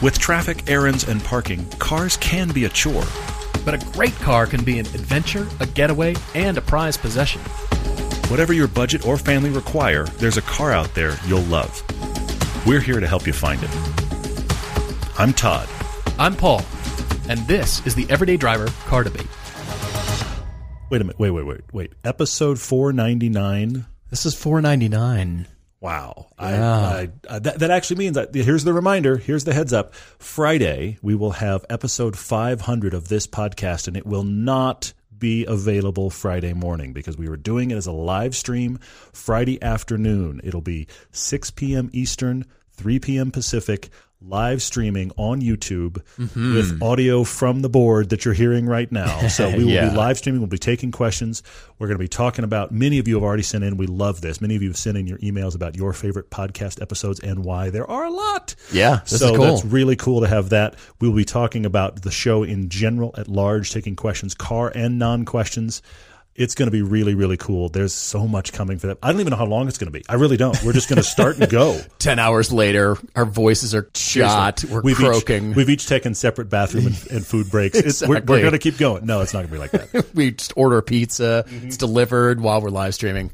With traffic, errands, and parking, cars can be a chore. But a great car can be an adventure, a getaway, and a prized possession. Whatever your budget or family require, there's a car out there you'll love. We're here to help you find it. I'm Todd. I'm Paul, and this is the Everyday Driver Car Debate. Wait a minute. Wait, wait, wait, wait. Episode 499. This is four ninety nine. Wow. Yeah. I, I, uh, that, that actually means that here's the reminder. Here's the heads up. Friday, we will have episode 500 of this podcast, and it will not be available Friday morning because we were doing it as a live stream Friday afternoon. It'll be 6 p.m. Eastern, 3 p.m. Pacific, live streaming on YouTube Mm-hmm. with audio from the board that you're hearing right now. So we will Yeah. be live streaming. We'll be taking questions. We're going to be talking about. Many of you have already sent in. We love this. Many of you have sent in your emails about your favorite podcast episodes and why. There are a lot. Yeah, so cool. that's really cool to have that. We'll be talking about the show in general at large, taking questions, car and non questions. It's going to be really, really cool. There's so much coming for that. I don't even know how long it's going to be. I really don't. We're just going to start and go. Ten hours later, our voices are shot. We're we've croaking. Each, we've each taken separate bathroom and, and food breaks. It's, we're we're going to keep going. No, it's not going to be like that. we just order pizza. Mm-hmm. It's delivered while we're live streaming.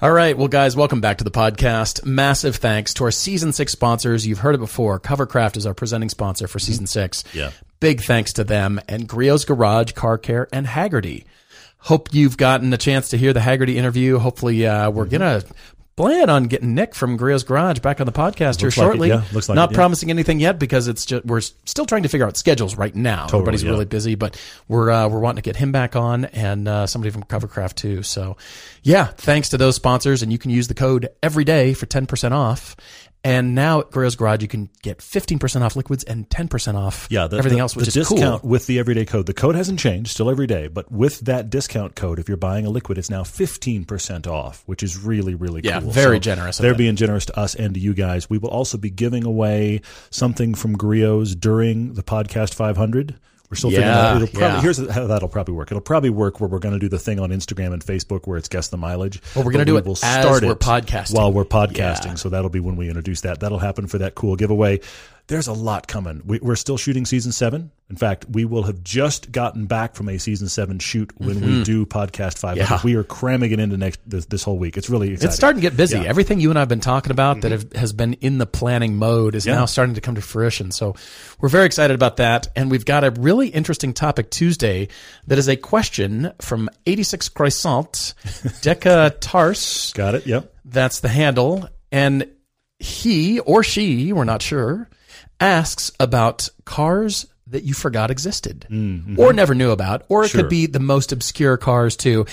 All right. Well, guys, welcome back to the podcast. Massive thanks to our season six sponsors. You've heard it before. Covercraft is our presenting sponsor for season six. Mm-hmm. Yeah. Big thanks to them and Griot's Garage, Car Care, and Hagerty. Hope you've gotten a chance to hear the Hagerty interview. Hopefully, uh, Mm-hmm. we're going to plan on getting Nick from Griot's Garage back on the podcast here Looks like it, shortly. yeah. Looks like Not it, yeah. promising anything yet because it's just, we're still trying to figure out schedules right now. Everybody's yeah. really busy, but we're uh, we're wanting to get him back on and uh, somebody from Covercraft too. So, yeah, thanks to those sponsors, and you can use the code every day for ten percent off. And now at Griot's Garage, you can get fifteen percent off liquids and ten percent off Yeah, the, everything the- else, which the is discount cool. with the everyday code. The code hasn't changed, still every day, but with that discount code, if you're buying a liquid, it's now fifteen percent off, which is really really Yeah, cool. very generous They're being generous to us and to you guys. We will also be giving away something from Griots during the podcast 500. We're still figuring out. It'll probably, yeah. Here's how that'll probably work. It'll probably work where we're going to do the thing on Instagram and Facebook where it's guess the mileage. Well, we're gonna do we it will as start we're podcasting. while we're podcasting. Yeah. So that'll be when we introduce that. That'll happen for that cool giveaway. There's a lot coming. We, we're still shooting season seven. In fact, we will have just gotten back from a season seven shoot when we do podcast 500. Mm-hmm. Yeah. We are cramming it into next this, this whole week. It's really exciting. It's starting to get busy. Yeah. Mm-hmm. Everything you and I have been talking about that have, has been in the planning mode is Yeah. now starting to come to fruition. So we're very excited about that. And we've got a really interesting topic Tuesday that is a question from 86 Croissant, Deca Tars. Got it? Yep. That's the handle. And he or she, we're not sure, asks about cars that you forgot existed or never knew about, or it Mm-hmm. Sure. could be the most obscure cars too.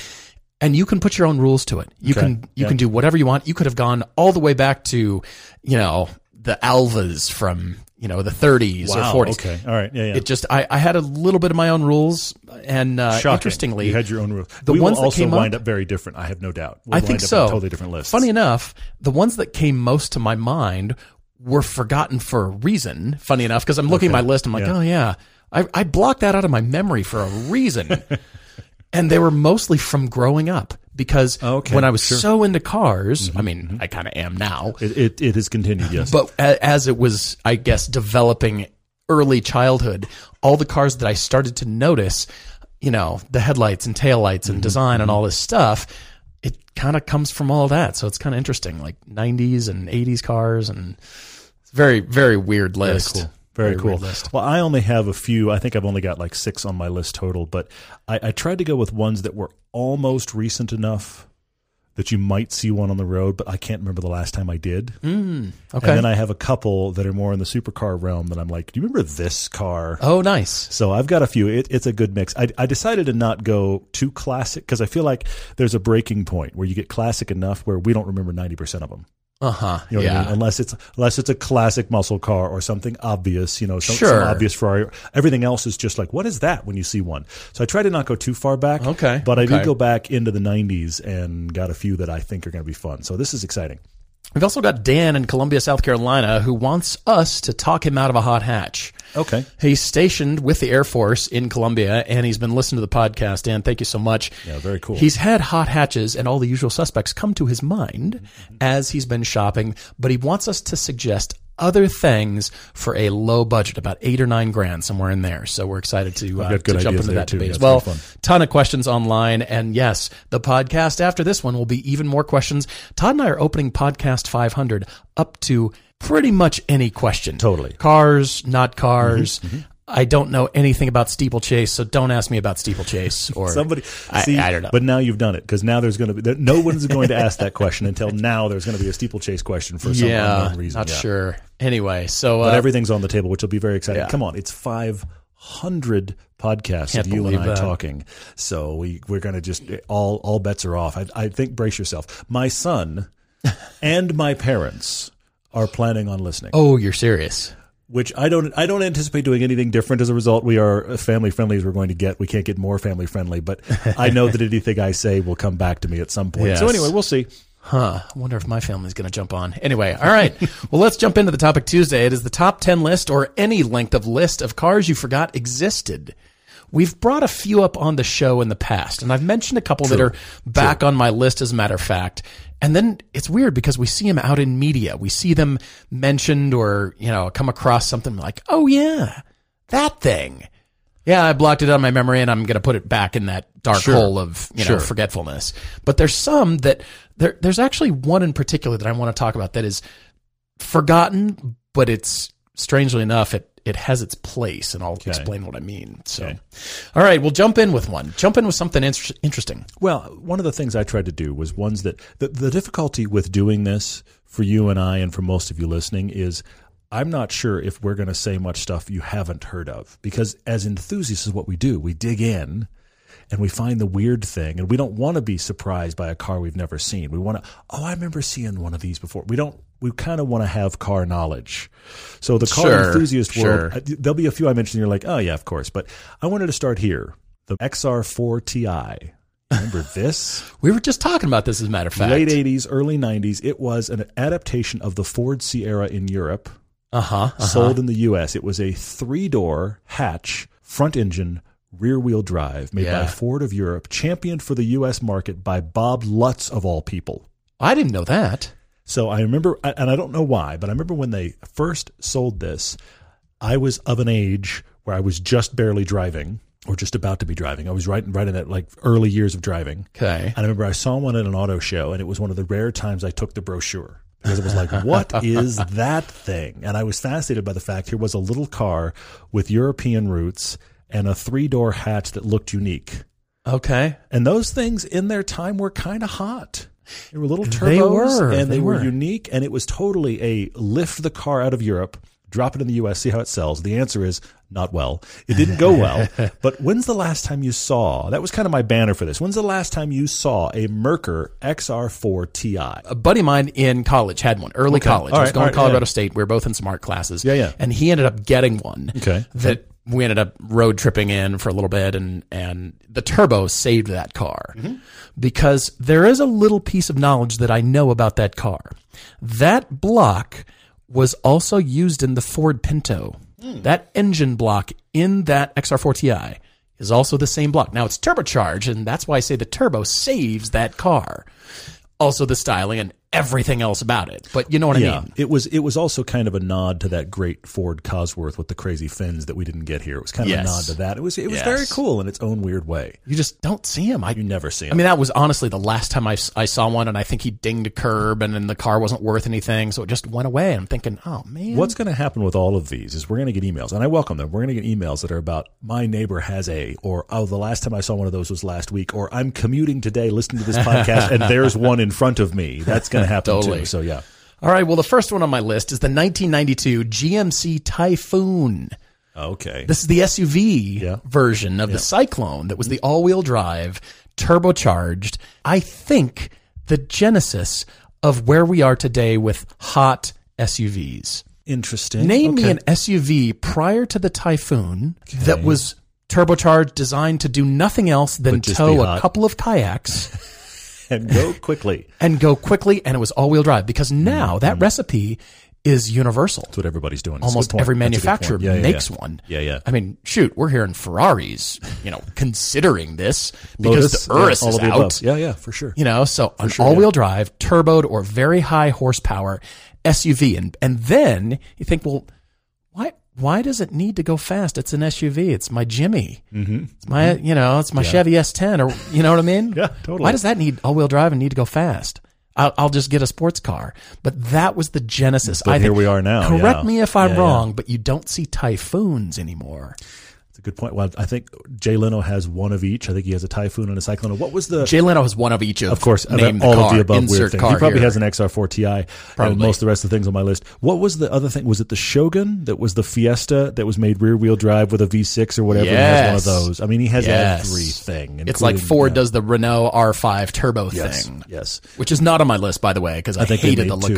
And you can put your own rules to it. You can you Yeah. can do whatever you want. You could have gone all the way back to, you know, the Alvas from you know the 30s Wow. or 40s. Okay. All right. Yeah. Yeah. It just I, I had a little bit of my own rules, and uh, Shocking. interestingly, you had your own rules. the we ones will that also came wind up- up, very different. I have no doubt. We'll I think so. totally different lists. Funny enough, the ones that came most to my mind were forgotten for a reason. Funny enough, because I'm looking at my list, I'm like, Yeah. oh yeah, I, I blocked that out of my memory for a reason, and they were mostly from growing up. Because Okay, when I was sure. so into cars, mm-hmm, I mean, mm-hmm. I kind of am now, It, it, it has continued. Yes. but a- as it was, I guess, developing early childhood, all the cars that I started to notice, you know, the headlights and taillights and mm-hmm, design and all this stuff, it kind of comes from all that. So it's kind of interesting, like 90s and 80s cars and it's very, very weird list. cool. Very, cool. list. Well, I only have a few. I think I've only got like six on my list total, but I, I tried to go with ones that were almost recent enough that you might see one on the road, but I can't remember the last time I did. Hmm, okay. And then I have a couple that are more in the supercar realm that I'm like, do you remember this car? oh, nice. So I've got a few. It, it's a good mix. I, I decided to not go too classic because I feel like there's a breaking point where you get classic enough where we don't remember 90% of them. Uh huh. You know what I yeah. mean? Unless it's unless it's a classic muscle car or something obvious, you know, some, Sure. some obvious Ferrari. Everything else is just like, what is that when you see one? So I try to not go too far back. Okay, But I okay. did go back into the 90s and got a few that I think are going to be fun. So this is exciting. We've also got Dan in Columbia, South Carolina, who wants us to talk him out of a hot hatch. Okay. He's stationed with the Air Force in Columbia, and he's been listening to the podcast. Dan, thank you so much. Yeah, very cool. He's had hot hatches and all the usual suspects come to his mind as he's been shopping, but he wants us to suggest other things for a low budget, about eight or nine grand, somewhere in there. So we're excited to, uh, to jump into that too. debate Yeah, as well. Ton of questions online. And yes, the podcast after this one will be even more questions. Todd and I are opening podcast 500 up to pretty much any question. Totally. Cars, not cars. I don't know anything about steeplechase, so don't ask me about steeplechase or Somebody, I, see, I don't know. But now you've done it because now there's going to be there, no one's going to ask that question until now. There's going to be a steeplechase question for some yeah, unknown reason. not Yeah. sure. Anyway, so But uh, everything's on the table, which will be very exciting. Yeah. Come on, it's 500 podcasts Can't of you and I that. talking. So we we're going to just all all bets are off. I, I think brace yourself. My son and my parents are planning on listening. oh, you're serious? which I don't I don't anticipate doing anything different as a result. We are as family friendly as we're going to get. We can't get more family friendly, but I know that anything I say will come back to me at some point. So anyway, we'll see. Huh. I wonder if my family's going to jump on. Anyway, all right. well, let's jump into the topic Tuesday. It is the top 10 list or any length of list of cars you forgot existed. We've brought a few up on the show in the past, and I've mentioned a couple that are back on my list as a matter of fact. And then it's weird because we see them out in media. We see them mentioned or, you know, come across something like, oh yeah, that thing. Yeah, I blocked it out of my memory and I'm going to put it back in that dark Sure. hole of, you know, Sure. forgetfulness. But there's some that there, there's actually one in particular that I want to talk about that is forgotten, but it's strangely enough, it, it has its place and I'll explain what I mean. So, Okay. all right, we'll jump in with one. Jump in with something inter- interesting. Well, one of the things I tried to do was ones that the, the difficulty with doing this for you and I and for most of you listening is I'm not sure if we're going to say much stuff you haven't heard of because as enthusiasts is what we do. We dig in and we find the weird thing and we don't want to be surprised by a car we've never seen. We want to, oh, I remember seeing one of these before. We don't, we kind of want to have car knowledge. So the car Sure, enthusiast world, sure. uh, there'll be a few I mentioned. You're like, oh yeah, of course. But I wanted to start here. The XR4 Ti. Remember this? We were just talking about this as a matter of fact. Late 80s, early 90s. It was an adaptation of the Ford Sierra in Europe, Uh huh. sold in the U.S. It was a three door hatch, front engine, rear wheel drive made by Ford of Europe, championed for the U.S. market by Bob Lutz, of all people. I didn't know that. So I remember, and I don't know why, but I remember when they first sold this, I was of an age where I was just barely driving or just about to be driving. I was right, right in that like early years of driving. Okay. And I remember I saw one at an auto show, and it was one of the rare times I took the brochure because it was like, what is that thing? And I was fascinated by the fact here was a little car with European roots and a three door hatch that looked unique. Okay. And those things in their time were kind of hot. They were little turbos They were, and they, they were. were. unique and it was totally a lift the car out of Europe, drop it in the US, see how it sells. The answer is not well. It didn't go well. but when's the last time you saw? That was kind of my banner for this. When's the last time you saw a Merkur XR4 Ti? a buddy of mine in college had one early college. All I was right, going all to Colorado yeah. State. We were both in smart classes. Yeah, yeah. And he ended up getting one. Okay. That we ended up road tripping in for a little bit, and and the turbo saved that car Mm-hmm. because there is a little piece of knowledge that I know about that car. That block was also used in the Ford Pinto. Hmm. That engine block in that XR4 Ti is also the same block. Now it's turbocharged, and that's why I say the turbo saves that car. Also the styling and everything else about it. But you know what I mean? it was it was also kind of a nod to that great Ford Cosworth with the crazy fins that we didn't get here. It was kind of Yes. a nod to that. It was it was Yes. very cool in its own weird way. You just don't see him. I You never see him. I mean, that was honestly the last time I, I saw one, and I think he dinged a curb, and then the car wasn't worth anything, so it just went away. I'm thinking, oh man, What's going to happen with all of these is we're going to get emails, and I welcome them. We're going to get emails that are about my neighbor has a, or oh, the last time I saw one of those was last week, or I'm commuting today listening to this podcast, and there's one in front of me. That's going to happen Totally. too. So yeah, All right, well, the first one on my list is the 1992 GMC Typhoon. okay. This is the SUV Yeah. version of the Cyclone that was the all-wheel drive, turbocharged. I think the genesis of where we are today with hot SUVs. Interesting. Name me an SUV prior to the Typhoon that was turbocharged, designed to do nothing else than tow a couple of kayaks and go quickly. and go quickly, and it was all-wheel drive. Because now Mm-hmm. that recipe is universal. That's what everybody's doing. That's Almost every That's a good manufacturer. Yeah, yeah, makes yeah. one. Yeah, yeah. I mean, shoot, we're hearing Ferraris, you know, considering this because Lotus, the Urus all is out. above. Yeah, yeah, for sure. You know, so an sure, all-wheel drive, turboed or very high horsepower SUV, and and then you think, well, why does it need to go fast? It's an SUV. It's my Jimmy. Mm-hmm. It's my you know, it's my Chevy S10, or you know what I mean? Yeah, totally. Why does that need all-wheel drive and need to go fast? I'll, I'll just get a sports car. But that was the genesis. But I here think- we are now, Correct yeah. me if I'm Yeah, yeah. wrong, but you don't see typhoons anymore. Good point. Well, I think Jay Leno has one of each. I think he has a Typhoon and a Cyclone. What was the Jay Leno has one of each of, Of course, name all the of the above weird things. He probably here. has an XR4 Ti and Probably. most of the rest of the things on my list. What was the other thing? Was it the Shogun that was the Fiesta that was made rear wheel drive with a V6 or whatever? He has one of those. I mean, he has Yes. everything. It's like Ford yeah. does the Renault R5 turbo Yes, thing, yes. which is not on my list, by the way, because I, think hated the made two.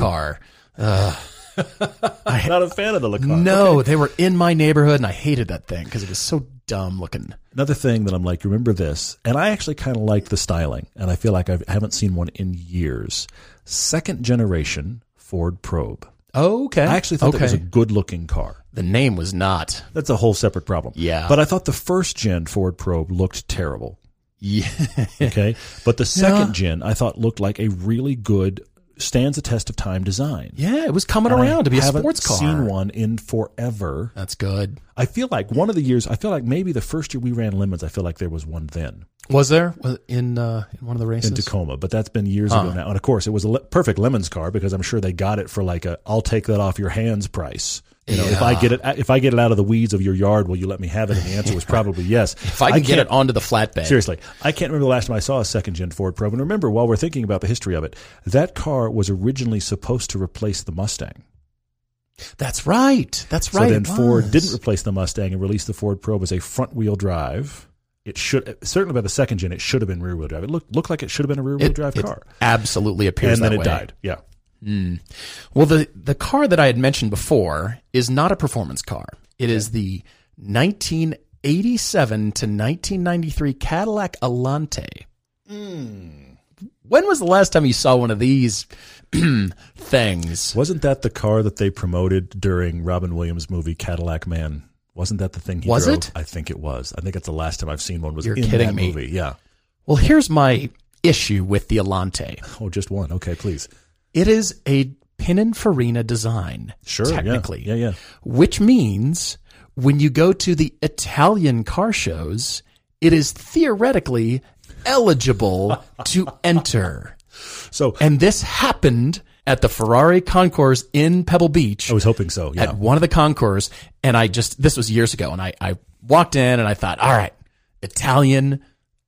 Le Car. Not a fan of the Lacan. No, they were in my neighborhood, and I hated that thing because it was so dumb looking. Another thing that I'm like, remember this, and I actually kind of liked the styling, and I feel like I've, I haven't seen one in years. Second generation Ford Probe. Okay, I actually thought okay. that was a good looking car. the name was not. That's a whole separate problem. Yeah. But I thought the first gen Ford Probe looked terrible. Yeah, Okay. but the second gen I thought looked like a really good, stands the test of time design. yeah, it was coming And I around to be a sports car. seen one in forever. That's good. I feel like one of the years, I feel like maybe the first year we ran lemons, I feel like there was one then Was there Was- in uh, in one of the races? in Tacoma, but that's been years ago now. And of course, it was a le- perfect lemons car because I'm sure they got it for like a "I'll take that off your hands" price. You know, if I get it, if I get it out of the weeds of your yard, will you let me have it? And the answer was probably yes. if I can get it onto the flatbed, Seriously, I can't remember the last time I saw a second gen Ford Probe. And remember, while we're thinking about the history of it, that car was originally supposed to replace the Mustang. that's right. That's right. So then Ford didn't replace the Mustang and released the Ford Probe as a front wheel drive. It should certainly by the second gen, it should have been rear wheel drive. It looked looked like it should have been a rear wheel drive it car, absolutely appears and then it way. died. Yeah, Hmm. Well, the the car that I had mentioned before is not a performance car. It is the 1987 to 1993 Cadillac Alante. Hmm. When was the last time you saw one of these things? wasn't that the car that they promoted during Robin Williams' movie Cadillac Man? Wasn't that the thing he Was drove? it? I think it was. I think that's the last time I've seen one. Was You're in kidding that me. movie? Yeah. Well, here's my issue with the Alante. Oh, just one. Okay, please. It is a Pininfarina design, Sure. technically, Yeah, yeah. which means when you go to the Italian car shows, it is theoretically eligible to enter. So And this happened at the Ferrari Concours in Pebble Beach I was hoping so. Yeah. at one of the concours. And I just, this was years ago. And I, I walked in and I thought, all right, Italian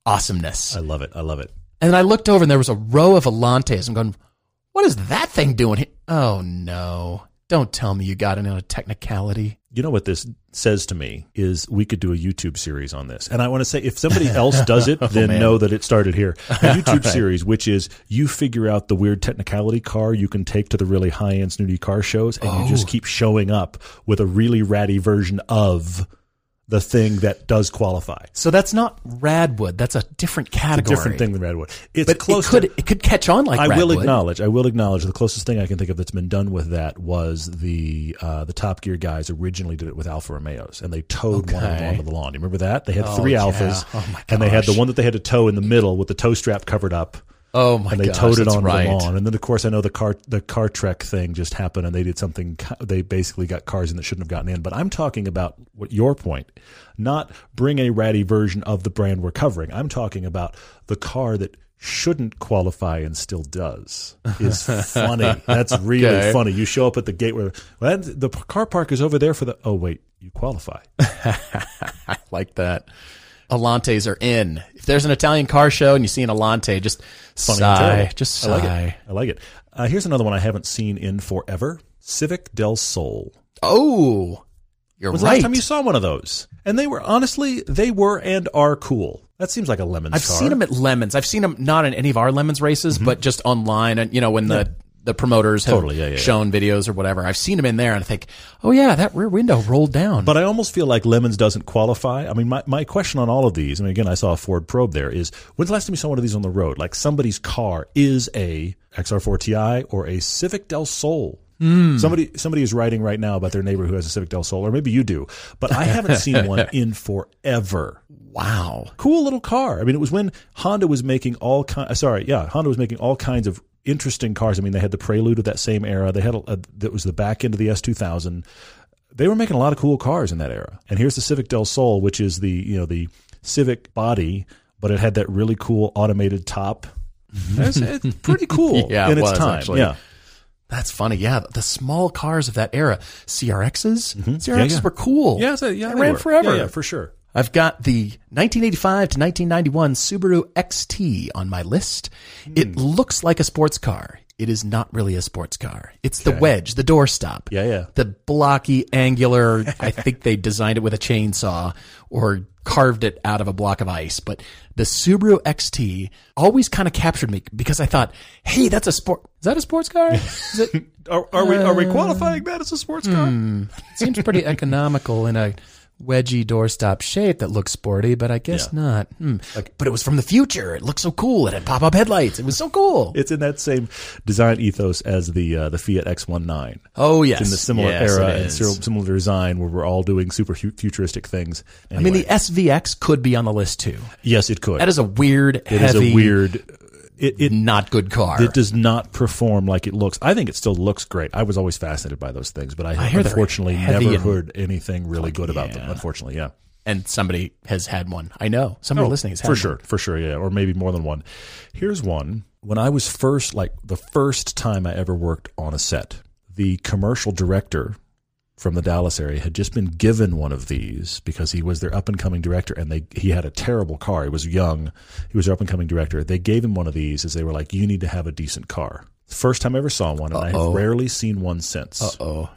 awesomeness. I love it. I love it. And then I looked over and there was a row of Alantes. I'm going, what is that thing doing here? Oh no. Don't tell me you got it on a technicality. You know what this says to me is we could do a YouTube series on this. And I want to say if somebody else does it, oh, then man. know that it started here. A YouTube series, which is you figure out the weird technicality car you can take to the really high end snooty car shows and you just oh. keep showing up with a really ratty version of the thing that does qualify. So that's not Radwood. That's a different It's a category. different thing than Radwood. It's But close it could to it could catch on like I Radwood. will acknowledge. I will acknowledge the closest thing I can think of that's been done with that was the uh, the Top Gear guys originally did it with Alfa Romeos, and they towed one of them onto the lawn. You remember that? They had Oh, three yeah. Oh, and they had the one that they had to tow in the middle with the tow strap covered up, Oh my god. and they gosh, towed it onto right. the lawn. And then, of course, I know the car the car trek thing just happened, and they did something. They basically got cars in that shouldn't have gotten in. But I'm talking about what your point, not bring a ratty version of the brand we're covering. I'm talking about the car that shouldn't qualify and still does is funny. That's really Okay. funny. You show up at the gate where well, the car park is over there for the. Oh wait, you qualify. I like that. Alantes are in. There's an Italian car show and you see an Alante, just Funny sigh. Just I like it. I like it. Uh, here's another one I haven't seen in forever. Civic Del Sol. Oh, you're was the right. last time you saw one of those? And they were honestly, they were and are cool. That seems like a lemon. I've seen them at Lemons. I've seen them not in any of our Lemons races, but just online and you know when the the promoters have. Totally, yeah, yeah, yeah. shown videos or whatever. I've seen them in there and I think, oh yeah, that rear window rolled down. But I almost feel like lemons doesn't qualify. I mean, my, my question on all of these, I mean, again, I saw a Ford Probe there, is when's the last time you saw one of these on the road? Like somebody's car is a XR4 Ti or a Civic Del Sol. Hmm. Somebody somebody is writing right now about their neighbor who has a Civic Del Sol, or maybe you do, but I haven't seen one in forever. Wow. Cool little car. I mean, it was when Honda was making all kind. Uh, sorry, yeah, Honda was making all kinds of interesting cars. I mean, they had the Prelude of that same era. They had a, a, that was the back end of the S two thousand. They were making a lot of cool cars in that era. And here's the Civic Del Sol, which is the you know the Civic body, but it had that really cool automated top. Mm-hmm. It's, it's pretty cool Yeah, in it its was, time. actually. Yeah. That's funny. Yeah, the small cars of that era, CRXs, mm-hmm. CRXs Yeah, yeah. were cool. Yeah, so, yeah, they they ran were. forever. Yeah, yeah, for sure. I've got the 1985 to 1991 Subaru XT on my list. It Hmm. looks like a sports car. It is not really a sports car. It's the wedge, the doorstop. Yeah, yeah. The blocky, angular. I think they designed it with a chainsaw or carved it out of a block of ice. But the Subaru XT always kind of captured me because I thought, hey, that's a sport. Is that a sports car? Is it? Are, are we are we qualifying that as a sports car? It seems pretty economical in a wedgy doorstop shape that looks sporty, but I guess Yeah. not. Hmm. But it was from the future. It looked so cool. It had pop up headlights. It was so cool. It's in that same design ethos as the uh, the Fiat X19. oh yes, in the similar Yes, era and is. sim- similar design where we're all doing super fu- futuristic things. I mean, the SVX could be on the list too. yes, it could. That is a weird, it is heavy, a weird. It it not good car. it does not perform like it looks. I think it still looks great. I was always fascinated by those things, but I, they're unfortunately never heard anything really good about them. Unfortunately, yeah. and somebody has had one. I know somebody oh, listening has had Oh, for one. sure, for sure, yeah, or maybe more than one. Here's one. When I was first, like the first time I ever worked on a set, the commercial director from the Dallas area had just been given one of these because he was their up and coming director, and they he had a terrible car. He was young. He was their up and coming director. They gave him one of these as they were like, "You need to have a decent car." First time I ever saw one, and I have rarely seen one since. Oh,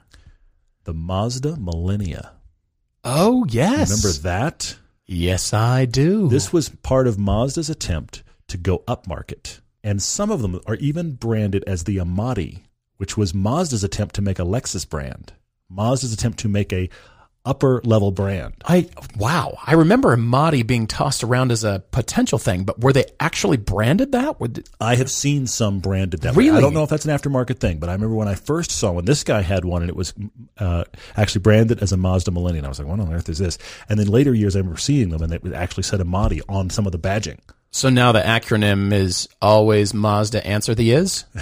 The Mazda Millennia. oh yes. Remember that? Yes, I do. This was part of Mazda's attempt to go upmarket. And some of them are even branded as the Amati, which was Mazda's attempt to make a Lexus brand. Mazda's attempt to make a upper level brand. I wow. I remember Amati being tossed around as a potential thing, but were they actually branded that? Would I have seen some branded that way. Really? I don't know if that's an aftermarket thing, but I remember when I first saw one, this guy had one and it was uh, actually branded as a Mazda Millennium. I was like, what on earth is this? And then later years, I remember seeing them and it actually said Amati on some of the badging. So now the acronym is always Mazda answer the is?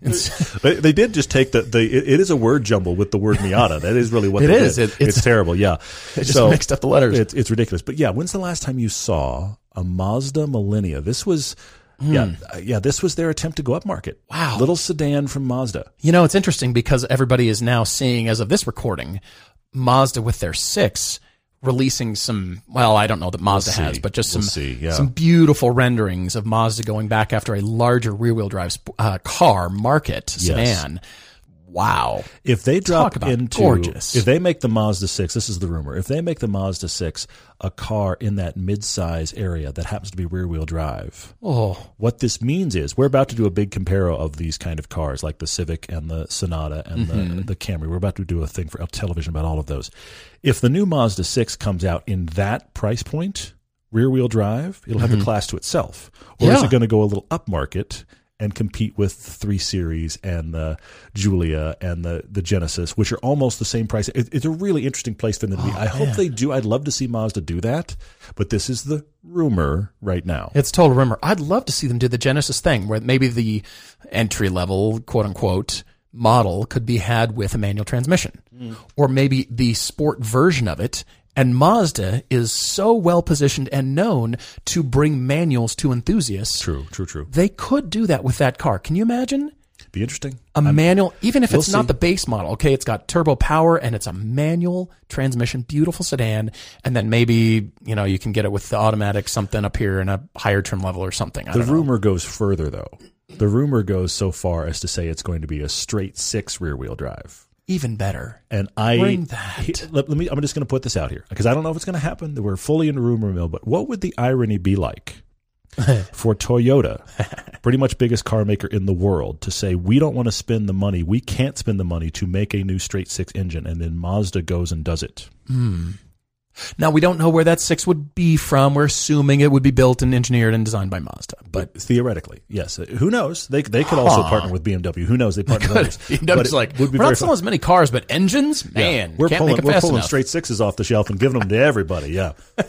They, they did just take the, the it, it is a word jumble with the word Miata. That is really what It is. It- it's- it's, terrible. Yeah. They just mixed up the letters. It's, it's ridiculous. But yeah, when's the last time you saw a Mazda Millennia? This was, yeah, uh, yeah, this was their attempt to go up market. Hmm. Wow. Little sedan from Mazda. you know, it's interesting because everybody is now seeing, as of this recording, Mazda with their six releasing some. Well, I don't know that Mazda see. has, but just We'll some see, yeah. some beautiful renderings of Mazda going back after a larger rear wheel drive uh, car market sedan. Wow. If they drop Talk about into, gorgeous. if they make the Mazda 6, this is the rumor, if they make the Mazda 6 a car in that mid-size area that happens to be rear-wheel drive, Oh, what this means is we're about to do a big comparo of these kind of cars like the Civic and the Sonata and Mm-hmm. the, the Camry. We're about to do a thing for television about all of those. If the new Mazda 6 comes out in that price point, rear wheel drive, it'll have the class to itself. Or is Mm-hmm. It going to go a little upmarket and compete with the 3 Series and the Giulia and the, the Genesis, which are almost the same price? It, it's a really interesting place for them to be. Oh, I hope they do. I'd love to see Mazda do that, but this is the rumor right now. It's total rumor. I'd love to see them do the Genesis thing where maybe the entry level, quote unquote, model could be had with a manual transmission. Mm. Or maybe the sport version of it. And Mazda is so well positioned and known to bring manuals to enthusiasts. True, true, true. They could do that with that car. Can you imagine? Be interesting. A manual, even if we'll it's not see. the base model, okay, it's got turbo power and it's a manual transmission, beautiful sedan, and then maybe, you know, you can get it with the automatic something up here in a higher trim level or something. I The don't know. rumor goes further, though. The rumor goes so far as to say it's going to be a straight six rear wheel drive. Even better. And I Bring that. let, let me. I'm just going to put this out here because I don't know if it's going to happen. We're fully in the rumor mill, but what would the irony be like for Toyota, pretty much biggest car maker in the world, to say we don't want to spend the money, we can't spend the money to make a new straight six engine, and then Mazda goes and does it. Hmm. Now we don't know where that six would be from. We're assuming it would be built and engineered and designed by Mazda. But Theoretically, yes. Uh, Who knows? They they could also Huh. partner with BMW. Who knows? They partner with others. But BMW's like, would be we're not selling as many cars, but engines, Yeah. man, we're can't pulling we're pulling enough. straight sixes off the shelf and giving them to everybody. Yeah,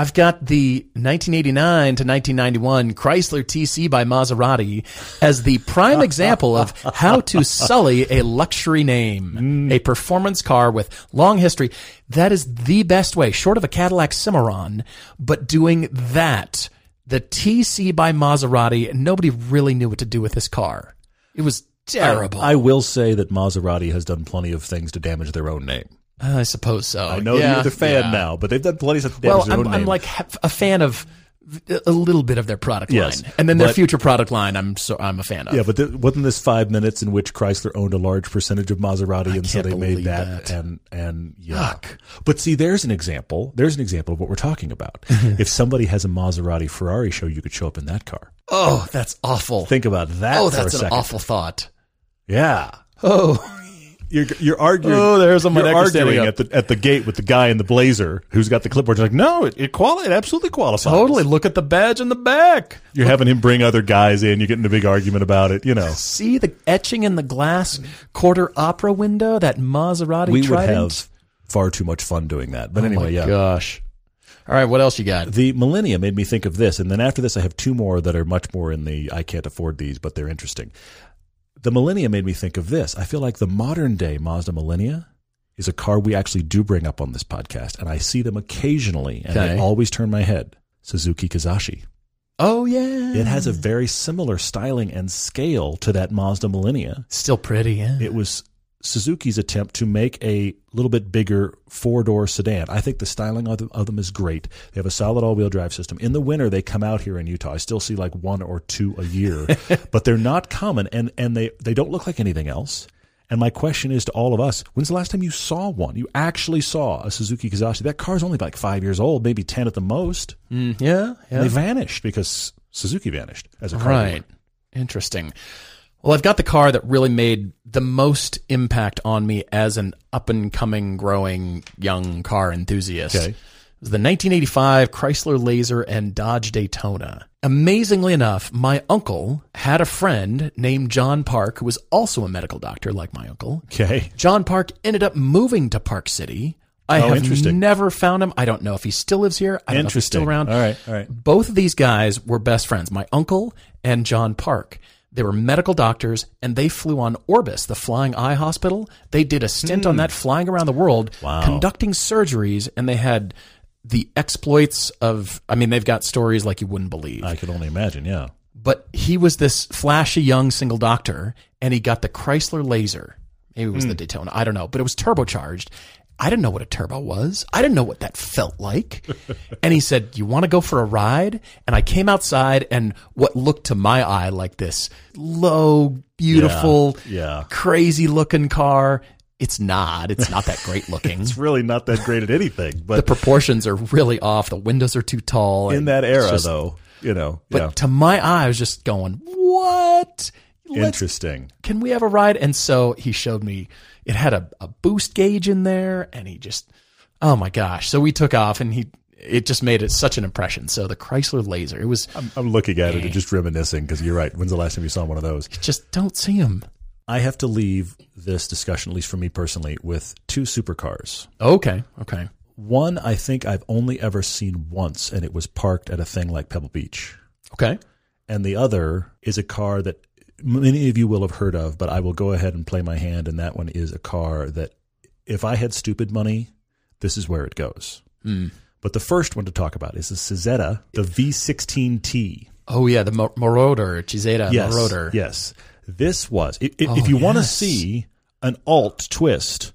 I've got the 1989 to 1991 Chrysler TC by Maserati as the prime example of how to sully a luxury name, mm. a performance car with long history. That is the best way, short of a Cadillac Cimarron, but doing that, the TC by Maserati, nobody really knew what to do with this car. It was terrible. I will say that Maserati has done plenty of things to damage their own name. Uh, I suppose so. I know Yeah, you're the fan yeah. now, but they've done plenty of stuff Well, their I'm, I'm like a fan of a little bit of their product Yes, line, and then their but- future product line. I'm so I'm a fan of. Yeah, but th- wasn't this five minutes in which Chrysler owned a large percentage of Maserati, and so they made that, that. and and yeah. But see, there's an example. There's an example of what we're talking about. if somebody has a Maserati Ferrari show, you could show up in that car. oh, that's awful. Think about that. oh, that's an second. awful thought. Yeah, Oh, you're you're arguing. Oh, there's a- my you're neck is standing arguing at the at the gate with the guy in the blazer who's got the clipboard. You're like, no, it it, quali- it absolutely qualifies. totally. Look at the badge in the back. You're having him bring other guys in. You're getting a big argument about it. You know. See the etching in the glass quarter opera window. That Maserati. we would have far too much fun doing that. But Oh anyway, my yeah. Gosh. All right. What else you got? The Millennia made me think of this, and then after this, I have two more that are much more in the I can't afford these, but they're interesting. The Millennia made me think of this. I feel like the modern day Mazda Millennia is a car we actually do bring up on this podcast, and I see them occasionally, and Okay. they always turn my head. Suzuki Kizashi. Oh yeah. It has a very similar styling and scale to that Mazda Millennia. still pretty. Yeah. It was Suzuki's attempt to make a little bit bigger four door sedan. I think the styling of them, of them is great. They have a solid all wheel drive system. In the winter, they come out here in Utah. I still see like one or two a year, but they're not common and, and they, they don't look like anything else. And my question is to all of us: When's the last time you saw one? You actually saw a Suzuki Kizashi? That car's only like five years old, maybe ten at the most. Mm, yeah. And they vanished because Suzuki vanished as a car. Right. Interesting. Well, I've got the car that really made the most impact on me as an up and coming, growing young car enthusiast. Okay. It was the 1985 Chrysler Laser and Dodge Daytona. Amazingly enough, my uncle had a friend named John Park who was also a medical doctor like my uncle. Okay. John Park ended up moving to Park City. I Oh, have never found him. I don't know if he still lives here. I don't know if he's still around All right. All right. both of these guys were best friends, my uncle and John Park. They were medical doctors and they flew on Orbis, the flying eye hospital. They did a stint on that flying around the world, Hmm. Wow. conducting surgeries, and they had the exploits of, I mean, they've got stories like you wouldn't believe. I can only imagine. Yeah. but he was this flashy young single doctor and he got the Chrysler Laser. Maybe it was Hmm. the Daytona. I don't know, but it was turbocharged. I didn't know what a turbo was. I didn't know what that felt like. and he said, You want to go for a ride? And I came outside and what looked to my eye like this low, beautiful, Yeah. crazy looking car. It's not. It's not that great looking. It's really not that great at anything, But the proportions are really off. The windows are too tall. in that era, just- though, you know, But yeah, to my eye, I was just going, What? Interesting. can we have a ride? And so he showed me it had a, a boost gauge in there and he just, oh my gosh. So we took off and he, it just made it such an impression. So the Chrysler Laser, it was I'm, I'm looking at it and just reminiscing because you're right. When's the last time you saw one of those? just don't see them. I have to leave this discussion, at least for me personally, with two supercars. Okay. Okay. One I think I've only ever seen once, and it was parked at a thing like Pebble Beach. Okay. And the other is a car that many of you will have heard of, but I will go ahead and play my hand. And that one is a car that, if I had stupid money, this is where it goes. Hmm. But the first one to talk about is the Cizeta, the V16T. Oh yeah. The Moroder, Cizeta Yes, Moroder. yes. This was Oh, if you want to see an alt twist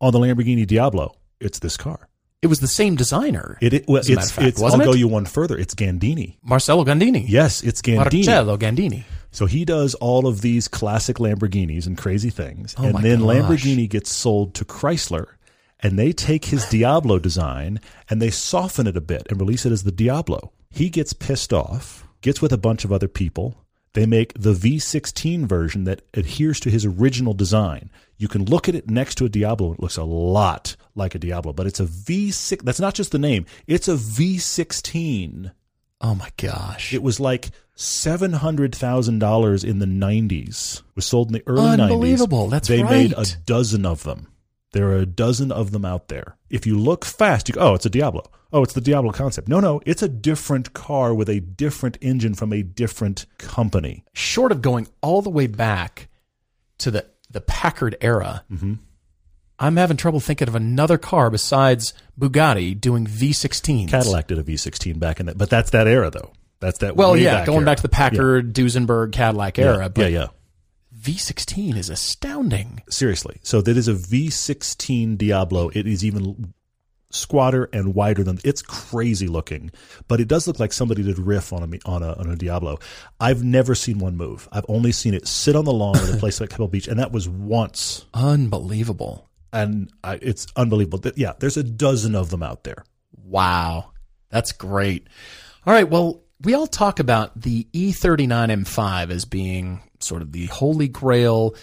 on the Lamborghini Diablo, it's this car. It was the same designer. It, it well, it's, fact, it's I'll wasn't go you one further. It's Gandini. Marcello Gandini. Yes, it's Gandini. Marcello Gandini. So he does all of these classic Lamborghinis and crazy things. Oh and then gosh. Lamborghini gets sold to Chrysler and they take his Diablo design and they soften it a bit and release it as the Diablo. He gets pissed off, gets with a bunch of other people. They make the V16 version that adheres to his original design. You can look at it next to a Diablo. And it looks a lot like a Diablo, but it's a V6. That's not just the name. It's a V16. Oh my gosh. It was like seven hundred thousand dollars in the nineties. It Was sold in the early nineties. Unbelievable. That's they made a dozen of them. There are a dozen of them out there. If you look fast, you go, "Oh, it's a Diablo." Oh, it's the Diablo concept. No, no, it's a different car with a different engine from a different company. Short of going all the way back to the, the Packard era, Mm-hmm. I'm having trouble thinking of another car besides Bugatti doing V16s. Cadillac did a V16 back in that, but that's that era though. That's that. Well, yeah, back going era. back to the Packard, Duesenberg, Cadillac era, yeah, but yeah, yeah. V16 is astounding. Seriously. So that is a V16 Diablo. It is even squatter and wider than it's crazy looking, but it does look like somebody did riff on a on a on a Diablo. I've never seen one move. I've only seen it sit on the lawn at a place like Pebble Beach, and that was once. Unbelievable. And I, it's unbelievable. Yeah, there's a dozen of them out there. Wow. That's great. All right. Well, we all talk about the E E39 M5 as being sort of the holy grail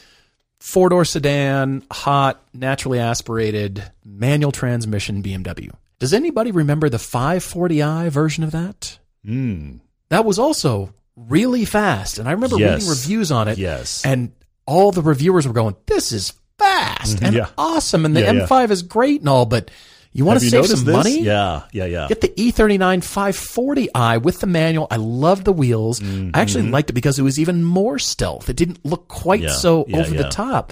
four door sedan, hot, naturally aspirated, manual transmission BMW. Does anybody remember the 540i version of that? Mm. That was also really fast. And I remember Yes. reading reviews on it. Yes. And all the reviewers were going, this is fast and Yeah. awesome. And the Yeah, yeah. M5 is great and all, but you want Have to save some this? money? Yeah, yeah, yeah. Get the E E39 540i with the manual. I love the wheels. I actually liked it because it was even more stealth. It didn't look quite Mm-hmm. Yeah, so yeah, over yeah. the top.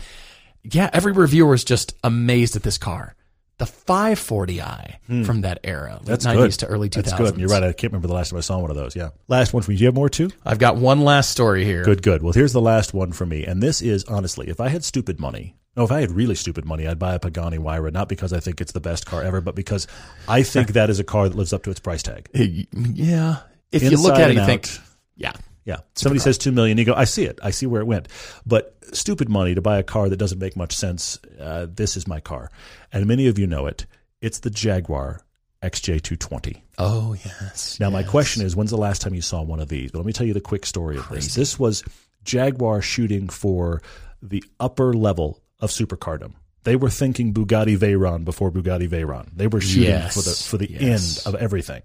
Yeah, every reviewer is just amazed at this car. The 540i from that era, Hmm. That's 90s good. to early 2000s. That's good. You're right. I can't remember the last time I saw one of those. Yeah. Last one for you. Do you have more too? I've got one last story here. Good, good. Well, here's the last one for me. And this is honestly, if I had stupid money, no, if I had really stupid money, I'd buy a Pagani Huayra, not because I think it's the best car ever, but because I think that is a car that lives up to its price tag. Yeah. If you look at it, you think, yeah, Yeah. Somebody says two million, you go, I see it. I see where it went. But stupid money to buy a car that doesn't make much sense. Uh, this is my car. And many of you know it. It's the Jaguar XJ220. oh, yes. Now, my question is, when's the last time you saw one of these? But let me tell you the quick story of this. This was Jaguar shooting for the upper level of supercardom. They were thinking Bugatti Veyron before Bugatti Veyron. They were shooting Yes. for the for the Yes. end of everything.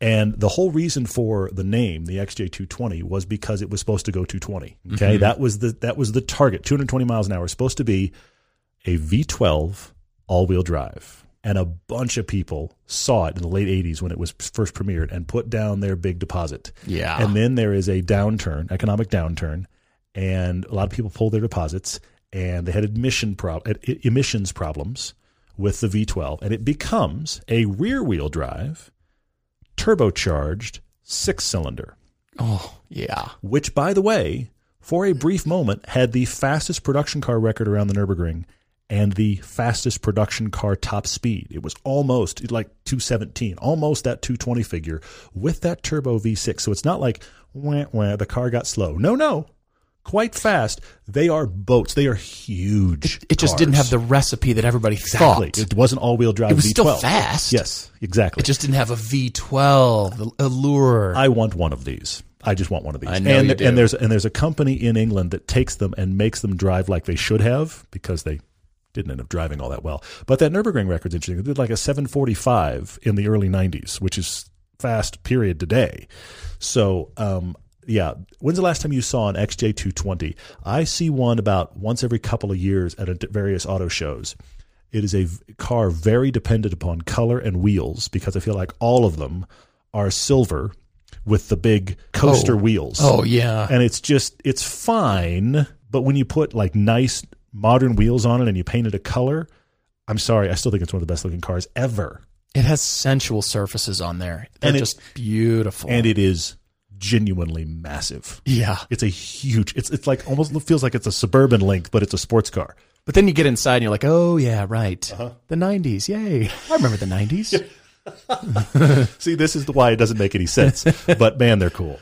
And the whole reason for the name, the XJ220, was because it was supposed to go 220. Okay, mm-hmm. that was the that was the target. 220 miles an hour supposed to be a V12 all-wheel drive. And a bunch of people saw it in the late 80s when it was first premiered and put down their big deposit. Yeah. And then there is a downturn, economic downturn, and a lot of people pulled their deposits and they had admission prob- emissions problems with the V12 and it becomes a rear-wheel drive turbocharged 6-cylinder oh, yeah. which, by the way, for a brief moment had the fastest production car record around the Nürburgring and the fastest production car top speed. It was almost like 217, almost that 220 figure with that turbo V6. So it's not like wah, wah, the car got slow. No, no. Quite fast. They are boats. They are huge. It just didn't have the recipe that everybody exactly. thought. It wasn't all-wheel drive. It was V12. still fast. Yes, exactly. It just didn't have a V12, the allure. I want one of these. I just want one of these. I know and, you do. and there's and there's a company in England that takes them and makes them drive like they should have because they didn't end up driving all that well. But that Nurburgring record's interesting. They did like a 745 in the early 90s, which is fast period today. So, um, yeah. When's the last time you saw an XJ220? I see one about once every couple of years at a, various auto shows. It is a v- car very dependent upon color and wheels because I feel like all of them are silver with the big coaster Oh. wheels. oh, yeah. And it's just it's fine, but when you put like nice modern wheels on it and you paint it a color, I'm sorry, I still think it's one of the best looking cars ever. It has sensual surfaces on there. They're And it- just beautiful. And it is genuinely massive. yeah. It's a huge it's it's like almost feels like it's a suburban link, but it's a sports car. But then you get inside and you're like, oh, yeah, right. Uh-huh. The 90s. Yay. I remember the 90s. See, this is why it doesn't make any sense. but man, they're cool.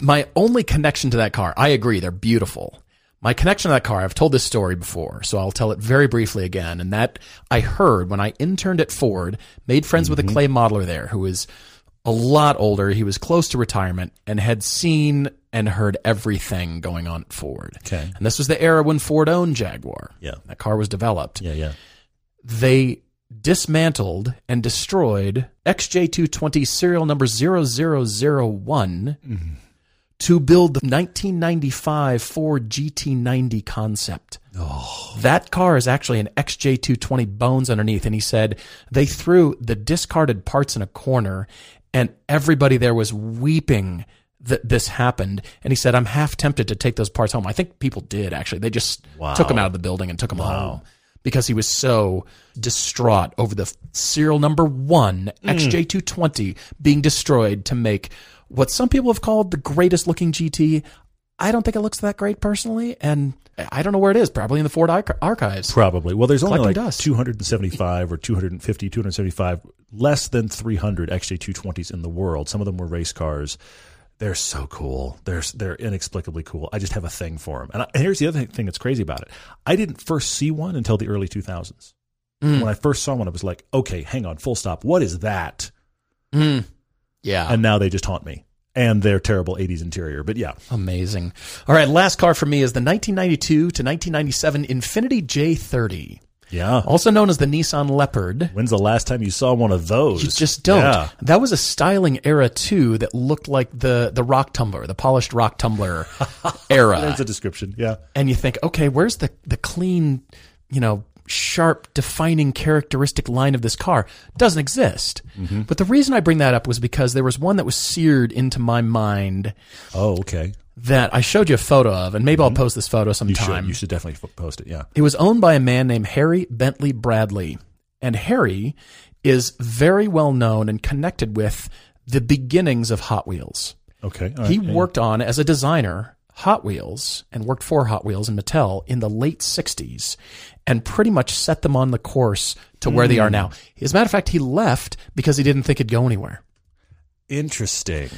my only connection to that car, I agree, they're beautiful. My connection to that car, I've told this story before, so I'll tell it very briefly again. And that I heard when I interned at Ford, made friends with a clay modeler there who was a lot older. He was close to retirement and had seen and heard everything going on at Ford. Okay. And this was the era when Ford owned Jaguar. Yeah. That car was developed. Yeah, yeah. they dismantled and destroyed XJ220 serial number 0001 to build the 1995 Ford GT90 concept. Oh. That car is actually an XJ220 bones underneath. And he said they threw the discarded parts in a corner and everybody there was weeping that this happened. And he said, I'm half tempted to take those parts home. I think people did actually. They just Wow. took them out of the building and took them home because he was so distraught over the serial number one hmm. XJ220 being destroyed to make what some people have called the greatest looking GT. I don't think it looks that great personally, and I don't know where it is. Probably in the Ford archives. Probably. Well, there's only like dust. 275 or 250, 275, less than 300 XJ220s in the world. Some of them were race cars. They're so cool. They're they're inexplicably cool. I just have a thing for them. And, I, and here's the other thing that's crazy about it. I didn't first see one until the early 2000s. Mm. When I first saw one, I was like, okay, hang on, full stop. What is that? Mm. Yeah. And now they just haunt me. And their terrible 80s interior. But yeah, Amazing. All right, last car for me is the 1992 to 1997 Infiniti J30, yeah. also known as the Nissan Leopard. When's the last time you saw one of those? You just don't. Yeah. That was a styling era too that looked like the the rock tumbler, the polished rock tumbler era. There's a description. Yeah. and you think, okay, where's the the clean, you know, sharp, defining characteristic line of this car? Doesn't exist. Mm-hmm. But the reason I bring that up was because there was one that was seared into my mind Oh, okay. that I showed you a photo of, and maybe I'll post this photo Mm-hmm. You sometime. should. You should definitely post it. Yeah. It was owned by a man named Harry Bentley Bradley. And Harry is very well known and connected with the beginnings of Hot Wheels. Okay. all He worked on, as a designer, Hot Wheels and worked for Hot Wheels and Mattel in the late 60s and pretty much set them on the course to where they are hmm. now. As a matter of fact, he left because he didn't think it'd go anywhere. Interesting.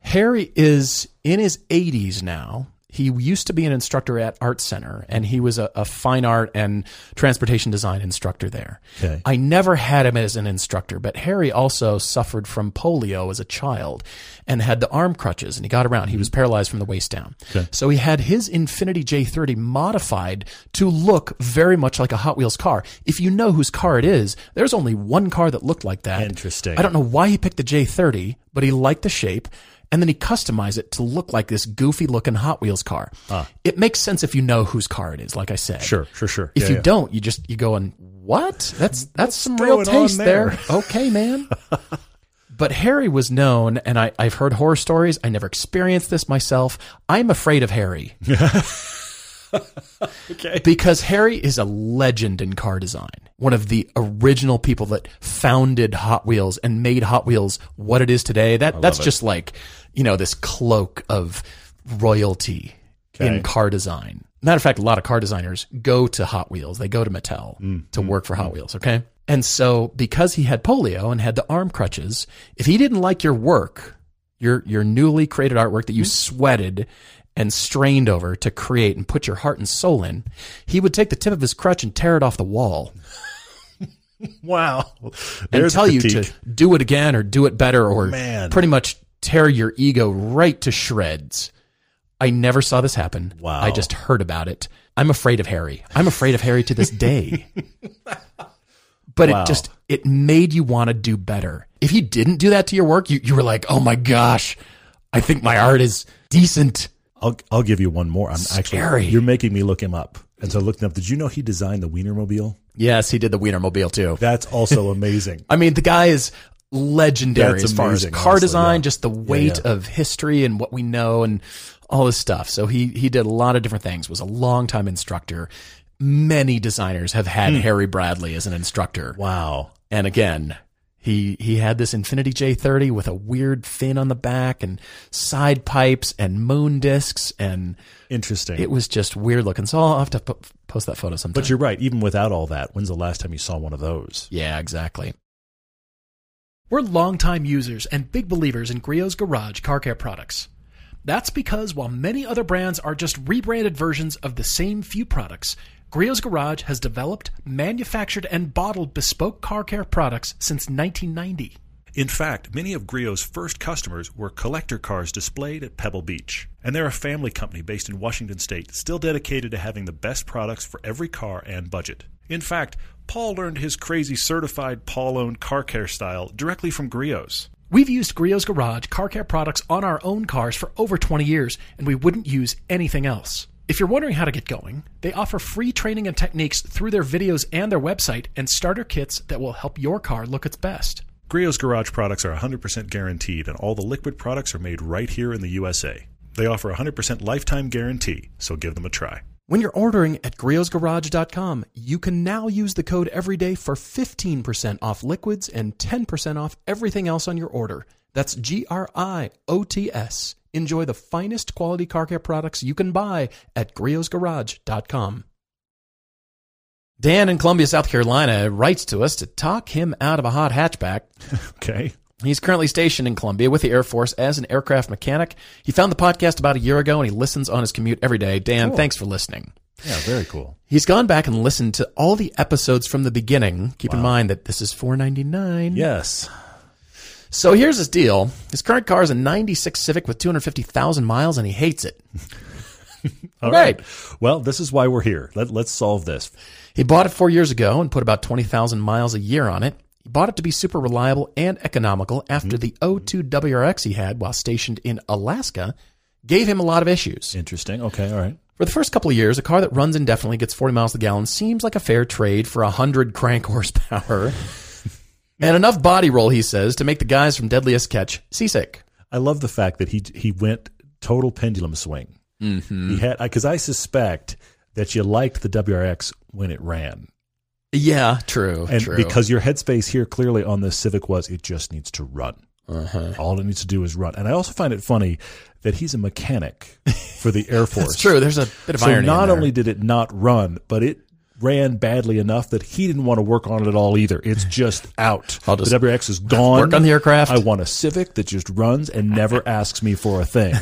Harry is in his 80s now. He used to be an instructor at Art Center, and he was a, a fine art and transportation design instructor there. Okay. I never had him as an instructor, but Harry also suffered from polio as a child and had the arm crutches, and he got around. He was mm-hmm. paralyzed from the waist down. Okay. So he had his Infiniti J30 modified to look very much like a Hot Wheels car. If you know whose car it is, there's only one car that looked like that. Interesting. I don't know why he picked the J30, but he liked the shape. And then he customized it to look like this goofy looking Hot Wheels car. It makes sense if you know whose car it is, like I said. Sure. Sure. Sure. If Yeah, you yeah. don't, you just you go and what? That's that's some real taste there. there? Okay, man. but Harry was known, and I, I've heard horror stories. I never experienced this myself. I'm afraid of Harry. Okay. Because Harry is a legend in car design. One of the original people that founded Hot Wheels and made Hot Wheels what it is today. That that's it. just like, you know, this cloak of royalty Okay. in car design. Matter of fact, a lot of car designers go to Hot Wheels. They go to Mattel Mm, to work for Hot Wheels, okay? And so because he had polio and had the arm crutches, if he didn't like your work, your your newly created artwork that you Mm-hmm. sweated and strained over to create and put your heart and soul in, he would take the tip of his crutch and tear it off the wall Wow. and tell you to do it again or do it better or Man. pretty much tear your ego right to shreds. I never saw this happen. Wow. I just heard about it. I'm afraid of Harry. I'm afraid of Harry to this day. but Wow. it just it made you want to do better. If he didn't do that to your work, you, you were like, "Oh my gosh, I think my art is decent." I'll I'll give you one more. I'm Scary. actually you're making me look him up. And so I looked him up. Did you know he designed the Wienermobile? Yes, he did the Wienermobile too. That's also amazing. I mean, the guy is legendary That's as far as car honestly, design, yeah. just the weight yeah. of history and what we know and all this stuff. So he he did a lot of different things. Was a long time instructor. Many designers have had Hmm. Harry Bradley as an instructor. Wow. And again, he he had this Infiniti J30 with a weird fin on the back and side pipes and moon discs and Interesting. it was just weird looking. So I'll have to po- post that photo sometime. but you're right. Even without all that, when's the last time you saw one of those? Yeah, exactly. We're longtime users and big believers in Griot's Garage car care products. That's because while many other brands are just rebranded versions of the same few products, Griot's Garage has developed, manufactured, and bottled bespoke car care products since 1990. In fact, many of Griot's first customers were collector cars displayed at Pebble Beach. And they're a family company based in Washington state, still dedicated to having the best products for every car and budget. In fact, Paul learned his crazy certified Paul owned car care style directly from Griot's. We've used Griot's Garage car care products on our own cars for over 20 years, and we wouldn't use anything else. If you're wondering how to get going, they offer free training and techniques through their videos and their website and starter kits that will help your car look its best. Griot's Garage products are 100% guaranteed, and all the liquid products are made right here in the USA. They offer a 100% lifetime guarantee, so give them a try. When you're ordering at griotsgarage.com, you can now use the code EVERYDAY for 15% off liquids and 10% off everything else on your order. That's G R I O T S. Enjoy the finest quality car care products you can buy at griotsgarage.com. Dan in Columbia, South Carolina writes to us to talk him out of a hot hatchback. Okay. He's currently stationed in Columbia with the Air Force as an aircraft mechanic. He found the podcast about a year ago and he listens on his commute every day. Dan, Cool. thanks for listening. Yeah, very cool. He's gone back and listened to all the episodes from the beginning. Keep in mind that this is four ninety nine. Yes. So here's his deal. His current car is a ninety six Civic with two hundred fifty thousand miles, and he hates it. All Right. right. Well, this is why we're here. Let, let's solve this. He bought it four years ago and put about twenty thousand miles a year on it. He bought it to be super reliable and economical after the O2 WRX he had while stationed in Alaska gave him a lot of issues. Interesting. Okay. All right. For the first couple of years, a car that runs indefinitely, gets 40 miles the gallon, seems like a fair trade for 100 crank horsepower. and enough body roll, he says, to make the guys from Deadliest Catch seasick. I love the fact that he he went total pendulum swing. Mm-hmm. He had because I suspect that you liked the WRX when it ran, Yeah, true. and true. because your headspace here clearly on this Civic was it just needs to run. Uh-huh. All it needs to do is run. And I also find it funny that he's a mechanic for the Air Force. it's true. There's a bit of So irony. in not only did it not run, but it ran badly enough that he didn't want to work on it at all either. It's just out. Just the WRX is gone. work on the aircraft. I want a Civic that just runs and never asks me for a thing.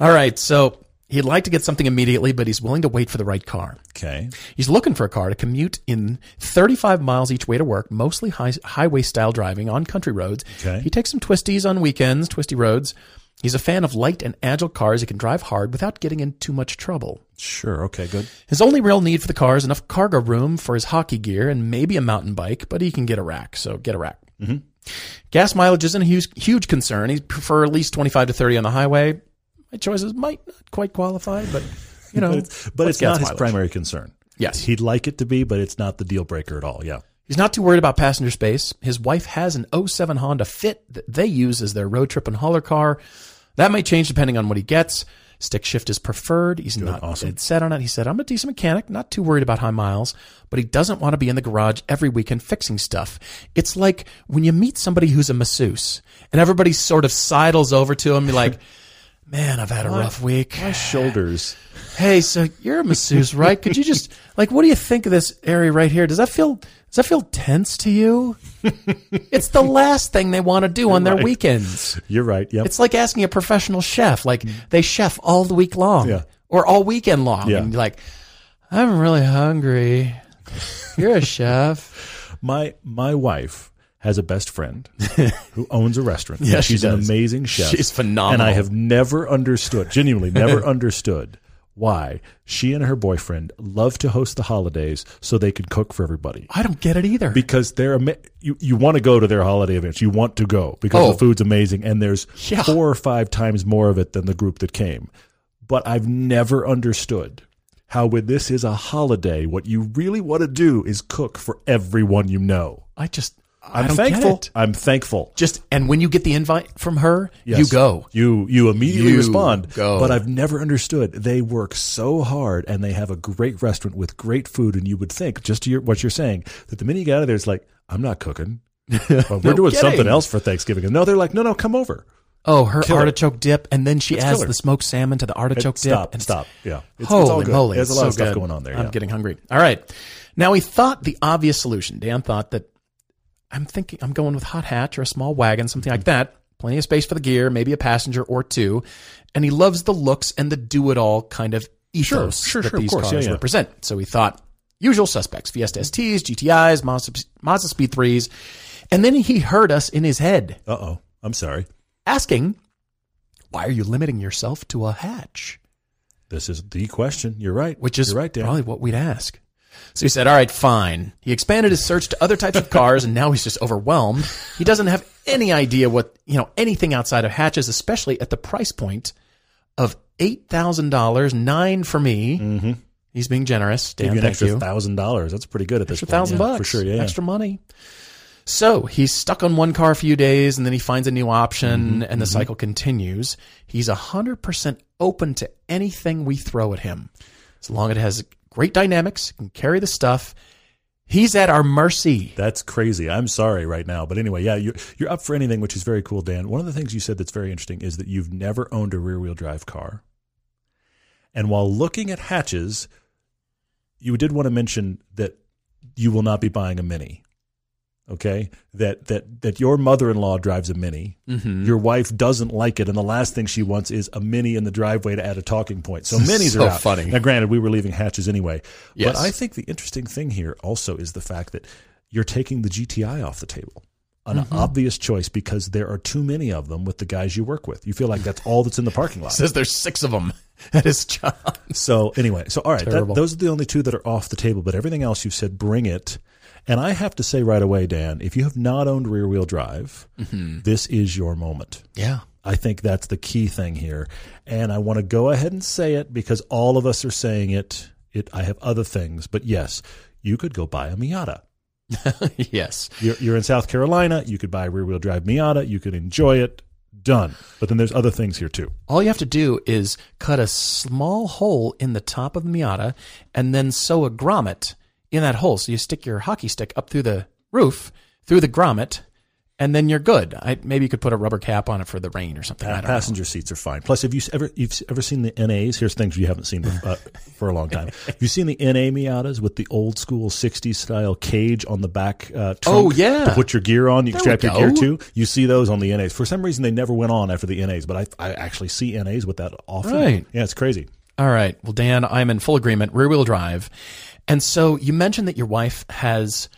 All right, so he'd like to get something immediately, but he's willing to wait for the right car. Okay. He's looking for a car to commute in 35 miles each way to work, mostly high, highway style driving on country roads. Okay. He takes some twisties on weekends, twisty roads. He's a fan of light and agile cars he can drive hard without getting in too much trouble. Sure. Okay. Good. His only real need for the car is enough cargo room for his hockey gear and maybe a mountain bike, but he can get a rack, so get a rack. Mm-hmm. Gas mileage isn't a huge, huge concern. He'd prefer at least 25 to 30 on the highway. My choices might not quite qualify, but you know, But it's, but it's not his mileage? primary concern. Yes. He'd like it to be, but it's not the deal breaker at all. Yeah. He's not too worried about passenger space. His wife has an 07 Honda Fit that they use as their road trip and hauler car. That might change depending on what he gets. Stick shift is preferred. He's not awesome. set on it. He said, I'm a decent mechanic, not too worried about high miles, but he doesn't want to be in the garage every weekend fixing stuff. It's like when you meet somebody who's a masseuse and everybody sort of sidles over to him, you're like, man, I've had a rough week. My shoulders. Hey, so you're a masseuse, right? Could you just like what do you think of this area right here? Does that feel does that feel tense to you? it's the last thing they want to do on their right. weekends. You're right. Yep. It's like asking a professional chef. Like mm. they chef all the week long. Yeah. Or all weekend long. Yeah. And you're like, I'm really hungry. You're a chef. my my wife has a best friend who owns a restaurant. Yeah, she she's an amazing chef. She's phenomenal. And I have never understood, genuinely never understood why she and her boyfriend love to host the holidays so they can cook for everybody. I don't get it either. Because they're ama- you you want to go to their holiday events. You want to go because Oh. the food's amazing and there's Yeah. four or five times more of it than the group that came. But I've never understood how when this is a holiday, what you really want to do is cook for everyone you know. I just I'm thankful. I'm thankful. Just and when you get the invite from her, Yes. you go. You you immediately You respond. go. But I've never understood. They work so hard and they have a great restaurant with great food. And you would think, just to your, what you're saying, that the minute you get out of there, it's like, I'm not cooking. Well, we're doing kidding. something else for Thanksgiving. And no, they're like, no, no, come over. Oh, her Killer. artichoke dip, and then she It's adds killer. the smoked salmon to the artichoke dip. stop, and stop. Yeah, it's, holy it's all good. moly, There's a lot so of stuff good. going on there. I'm yeah. getting hungry. All right, now he thought the obvious solution. Dan thought that I'm thinking I'm going with hot hatch or a small wagon, something like that. Plenty of space for the gear, maybe a passenger or two, and he loves the looks and the do-it-all kind of ethos Sure, sure, that sure, these cars yeah, yeah. represent. So he thought usual suspects: Fiesta STs, GTIs, Mazda, Mazdaspeed threes, and then he heard us in his head Uh oh. I'm sorry. asking, "Why are you limiting yourself to a hatch?" This is the question. You're right. Which is You're right, Dan. probably what we'd ask. So he said, all right, fine. He expanded his search to other types of cars and now he's just overwhelmed. He doesn't have any idea what, you know, anything outside of hatches, especially at the price point of $8,000, nine for me. Mm-hmm. He's being generous. Dan, Give you an extra thousand dollars. That's pretty good at this Extra point. thousand Yeah, bucks. for sure. Yeah, yeah. Extra money. So he's stuck on one car a few days and then he finds a new option Mm-hmm, and the cycle continues. He's 100% open to anything we throw at him. As long as it has great dynamics, can carry the stuff. He's at our mercy. That's crazy. I'm sorry right now, but anyway, yeah, you're you're up for anything, which is very cool, Dan. One of the things you said that's very interesting is that you've never owned a rear wheel drive car, and while looking at hatches, you did want to mention that you will not be buying a Mini. Okay, that that that your mother-in-law drives a Mini. Mm-hmm. Your wife doesn't like it, and the last thing she wants is a Mini in the driveway to add a talking point. So Minis So are out. funny. Now, granted, we were leaving hatches anyway, Yes. but I think the interesting thing here also is the fact that you're taking the GTI off the table. An Mm-hmm. obvious choice because there are too many of them with the guys you work with. You feel like that's all that's in the parking lot. Says there's six of them at his job. So anyway, so all right, that, those are the only two that are off the table. But everything else, you've said bring it. And I have to say right away, Dan, if you have not owned rear wheel drive, Mm-hmm. this is your moment. Yeah. I think that's the key thing here. And I want to go ahead and say it because all of us are saying it. It I have other things, but yes, you could go buy a Miata. yes. You're, you're in South Carolina, you could buy a rear wheel drive Miata, you could enjoy it. Done. But then there's other things here too. All you have to do is cut a small hole in the top of the Miata and then sew a grommet in that hole. So you stick your hockey stick up through the roof, through the grommet, and then you're good. I, maybe you could put a rubber cap on it for the rain or something. I don't know. Passenger seats are fine. Plus, have you ever you've ever seen the NAs? Here's things you haven't seen uh, for a long time. Have you seen the NA Miatas with the old school '60s style cage on the back? Uh, trunk Oh, yeah. to put your gear on. You can There strap your gear to. You see those on the NAs. For some reason, they never went on after the NAs, but I I actually see NAs with that often. Right. Yeah, it's crazy. All right. Well, Dan, I'm in full agreement. Rear wheel drive. And so you mentioned that your wife has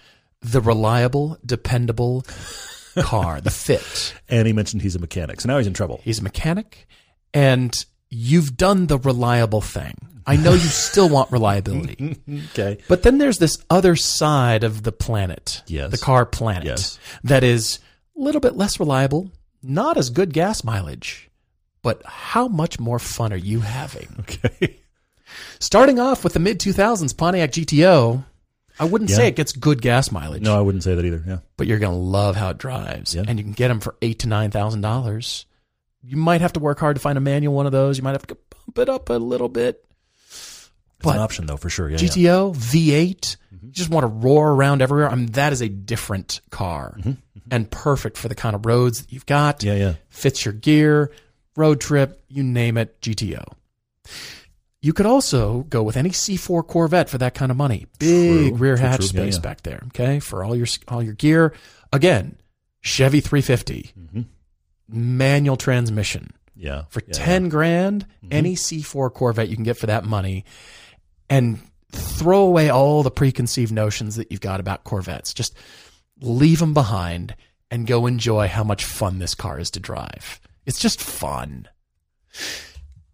the reliable, dependable car, the fit. And he mentioned he's a mechanic, so now he's in trouble. He's a mechanic, and you've done the reliable thing. I know you still want reliability. Okay. But then there's this other side of the planet, Yes. the car planet, Yes. that is a little bit less reliable, not as good gas mileage, but how much more fun are you having? Okay. Starting off with the mid 2000s Pontiac GTO, I wouldn't say it gets good gas mileage, No, I wouldn't say that either. Yeah. but you're going to love how it drives, Yeah. and you can get them for eight to nine thousand dollars. You might have to work hard to find a manual one of those. You might have to bump it up a little bit. It's But an option though, for sure. Yeah. yeah. GTO V8, mm-hmm. you just want to roar around everywhere. I mean, that is a different car mm-hmm. Mm-hmm. and perfect for the kind of roads that you've got. Yeah, yeah. Fits your gear, road trip, you name it, GTO. You could also go with any C4 Corvette for that kind of money. Big True, rear true, hatch true. Yeah, space yeah. back there. Okay, for all your all your gear. Again, Chevy 350, Mm-hmm. manual transmission Yeah. for yeah, 10 grand any c4 corvette you can get for that money and throw away all the preconceived notions that you've got about corvettes just leave them behind and go enjoy how much fun this car is to drive it's just fun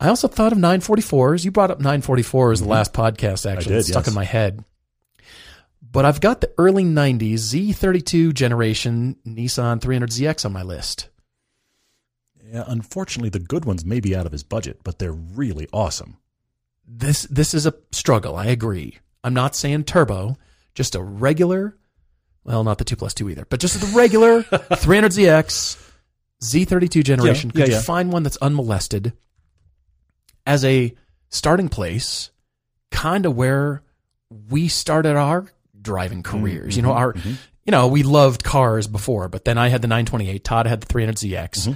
i also thought of 944s you brought up 944s the mm-hmm. last podcast actually did, It's stuck yes. in my head but i've got the early 90s z32 generation nissan 300zx on my list Yeah, unfortunately, the good ones may be out of his budget, but they're really awesome. this this is a struggle. I agree. I'm not saying turbo, just a regular. Well, not the two plus two either, but just the regular 300ZX Z32 generation. Yeah, Could yeah, you yeah. find one that's unmolested as a starting place, kind of where we started our driving Mm-hmm, careers? You know, our you know we loved cars before, but then I had the 928. Todd had the 300ZX. Mm-hmm.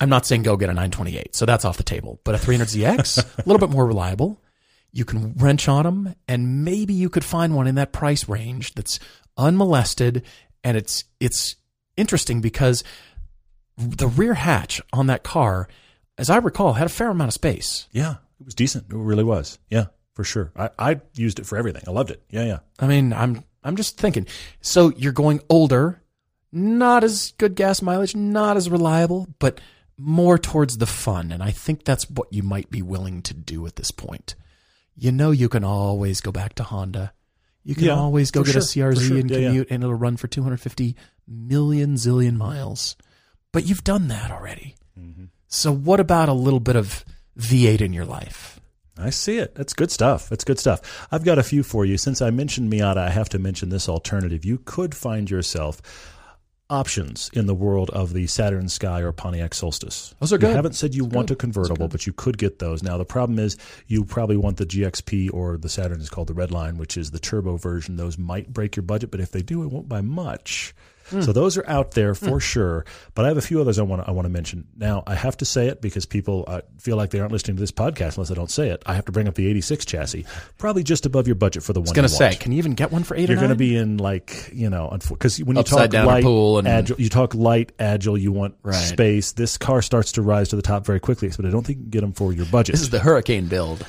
I'm not saying go get a 928, so that's off the table. But a 300ZX, a little bit more reliable. You can wrench on them, and maybe you could find one in that price range that's unmolested. And it's it's interesting because the rear hatch on that car, as I recall, had a fair amount of space. Yeah, it was decent. It really was. Yeah, for sure. I, I used it for everything. I loved it. Yeah, yeah. I mean, I'm I'm just thinking. So you're going older, not as good gas mileage, not as reliable, but more towards the fun. And I think that's what you might be willing to do at this point. You know, you can always go back to Honda. You can Yeah, always go get a sure, for CRZ sure. and Yeah, yeah. commute, and it'll run for 250 million zillion miles. But you've done that already. Mm-hmm. So what about a little bit of V8 in your life? I see it. That's good stuff. That's good stuff. I've got a few for you. Since I mentioned Miata, I have to mention this alternative. You could find yourself options in the world of the Saturn Sky or Pontiac Solstice. Those are You good. haven't said you want a convertible, but you could get those. Now the problem is you probably want the GXP or the Saturn is called the Red Line, which is the turbo version. Those might break your budget, but if they do, it won't by much. So those are out there for sure. But I have a few others I want to, I want to mention. Now I have to say it because people uh, feel like they aren't listening to this podcast unless I don't say it. I have to bring up the '86 chassis, probably just above your budget for the one. I was going to say, can you even get one for 8 You're going to be in like you know because when you Upside talk light, pool and- agile, you talk light, agile. You want Right. space. This car starts to rise to the top very quickly, but I don't think you can get them for your budget. This is the Hurricane build.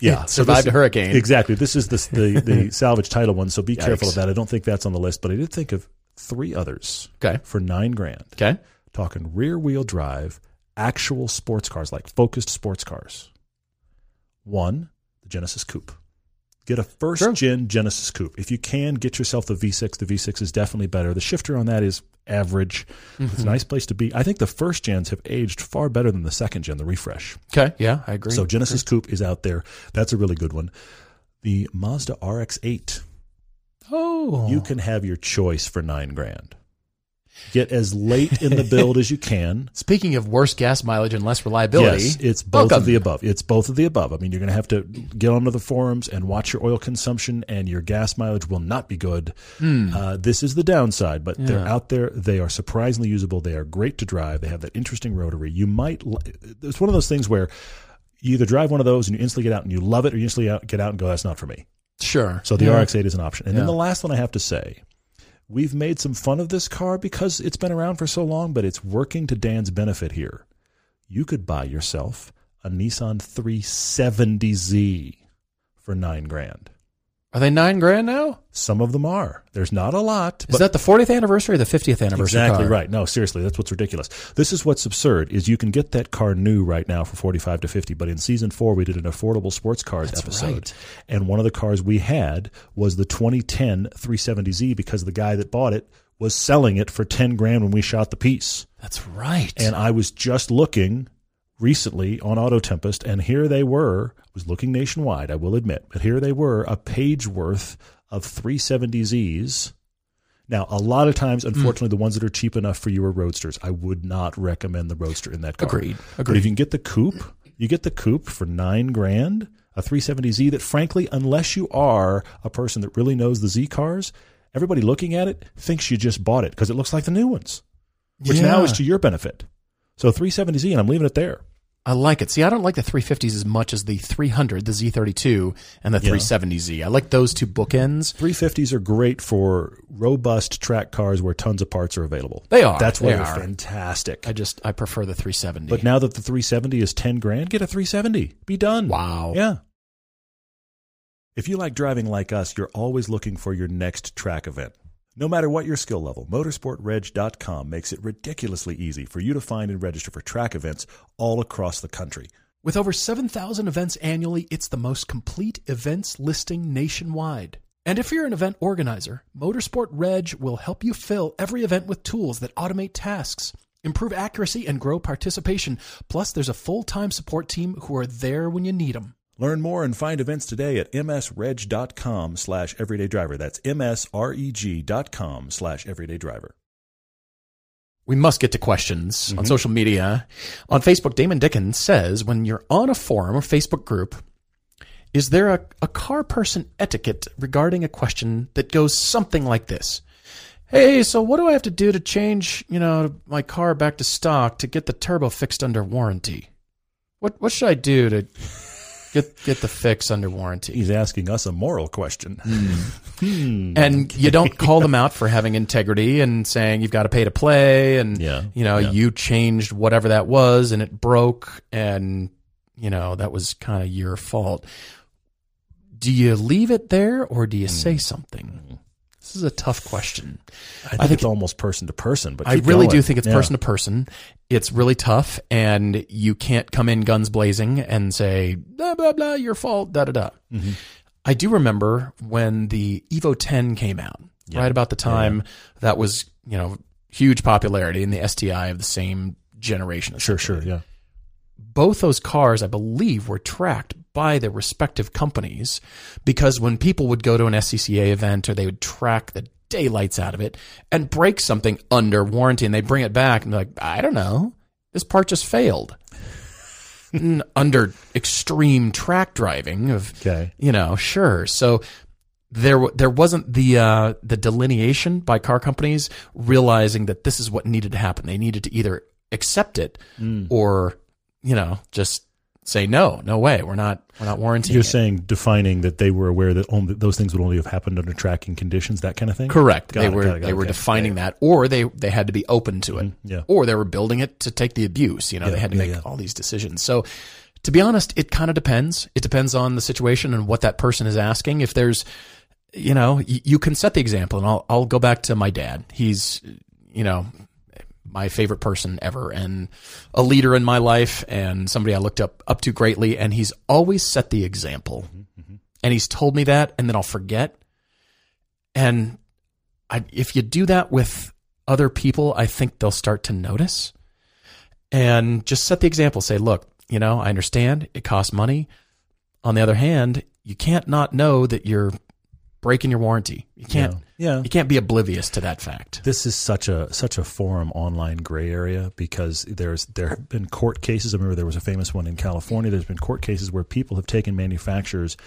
yeah, so survived this- a hurricane. Exactly. This is the the, the salvage title one. So be careful of that. I don't think that's on the list, but I did think of three others Okay. for nine grand. Okay. Talking rear wheel drive, actual sports cars like focused sports cars. One, the Genesis Coupe. Get a first Sure. gen Genesis Coupe. If you can, get yourself the V6. The V6 is definitely better. The shifter on that is average. Mm-hmm. It's a nice place to be. I think the first gens have aged far better than the second gen, the refresh. Okay. Yeah, I agree. So Genesis Coupe is out there. That's a really good one. The Mazda RX-8. Oh. You can have your choice for nine grand. Get as late in the build as you can. Speaking of worse gas mileage and less reliability, Yes, it's both welcome. of the above. It's both of the above. I mean, you're going to have to get onto the forums and watch your oil consumption, and your gas mileage will not be good. Uh, this is the downside, but they're Hmm. Out there. They are surprisingly usable. They are great to drive. They have that interesting rotary. You might. It's one of those things where you either drive one of those and you instantly get out and you love it, or you instantly out, get out and go, "That's not for me." Sure. So the Yeah. RX-8 is an option. And then the last one I have to say, we've made some fun of this car because it's been around for so long, but it's working to Dan's benefit here. You could buy yourself a Nissan 370Z for nine grand. Are they nine grand now? Some of them are. There's not a lot, Is that the 40th anniversary or the 50th anniversary? exactly car? right. No, seriously, that's what's ridiculous. This is what's absurd is you can get that car new right now for 45 to 50, but in season 4 we did an affordable sports cars That's episode. right. And one of the cars we had was the 2010 370Z because the guy that bought it was selling it for 10 grand when we shot the piece. That's right. And I was just looking recently on AutoTempest, and here they were. I was looking nationwide, I will admit, but here they were, a page worth of 370Zs. Now, a lot of times, hmm. unfortunately, the ones that are cheap enough for you are roadsters. I would not recommend the roadster in that car. Agreed. Agreed. But if you can get the coupe, you get the coupe for nine grand, a 370Z that, frankly, unless you are a person that really knows the Z cars, everybody looking at it thinks you just bought it because it looks like the new ones, which now is to your benefit. So 370Z, and I'm leaving it there. I like it. See, I don't like the 350s as much as the 300, the Z32, and the 370Z. I like those two bookends. 350s are great for robust track cars where tons of parts are available. They are. That's why They they're are. fantastic. I just I prefer the 370. but now that the 370 is 10 grand, get a 370. Be done. wow. Yeah. If you like driving like us, you're always looking for your next track event. No matter what your skill level, motorsportreg.com makes it ridiculously easy for you to find and register for track events all across the country. With over 7,000 events annually, it's the most complete events listing nationwide. And if you're an event organizer, Motorsport Reg will help you fill every event with tools that automate tasks, improve accuracy, and grow participation. Plus, there's a full time support team who are there when you need them. Learn more and find events today at msreg.com slash everydaydriver. That's msreg.com slash everydaydriver. We must get to questions on mm-hmm. social media. On Facebook, Damon Dickens says when you're on a forum or Facebook group, is there a, a car person etiquette regarding a question that goes something like this? Hey, so what do I have to do to change, you know, my car back to stock to get the turbo fixed under warranty? What what should I do to get get the fix under warranty? He's asking us a moral question. Hmm. and you don't call them out for having integrity and saying you've got to pay to play and Yeah, you know yeah. you changed whatever that was and it broke and you know that was kind of your fault do you leave it there or do you Hmm. say something this is a tough question I think, think it's almost person to person, but i really going. do think it's Yeah. person to person it's really tough and you can't come in guns blazing and say blah blah blah your fault da da da Mm-hmm. I do remember when the Evo 10 came out, right about the time that was, you know, huge popularity in the STI of the same generation. Sure, sure, yeah. Both those cars, I believe, were tracked by their respective companies because when people would go to an SCCA event or they would track the daylights out of it and break something under warranty and they bring it back and be like, I don't know, this part just failed. Under extreme track driving of Okay. you know, sure. So there, there wasn't the uh, the delineation by car companies realizing that this is what needed to happen. They needed to either accept it or, you know, just say no, no way, we're not, we're not warranting. You're it. saying defining that they were aware that only those things would only have happened under tracking conditions, that kind of thing. Correct. Got they it, were got it, got they were okay. defining that, or they they had to be open to it, mm-hmm. yeah. or they were building it to take the abuse. You know, Yeah, they had to yeah, make yeah. all these decisions. So, to be honest, it kind of depends. It depends on the situation and what that person is asking. If there's, you know, y- you can set the example, and I'll I'll go back to my dad. He's, you know. My favorite person ever, and a leader in my life, and somebody I looked up up to greatly. And he's always set the example, mm-hmm, mm-hmm. and he's told me that, and then I'll forget. And I, if you do that with other people, I think they'll start to notice. And just set the example. Say, look, you know, I understand it costs money. On the other hand, you can't not know that you're breaking your warranty. You can't. Yeah. You can't be oblivious to that fact. This is such a such a forum online gray area because there's there have been court cases. I remember there was a famous one in California. There's been court cases where people have taken manufacturers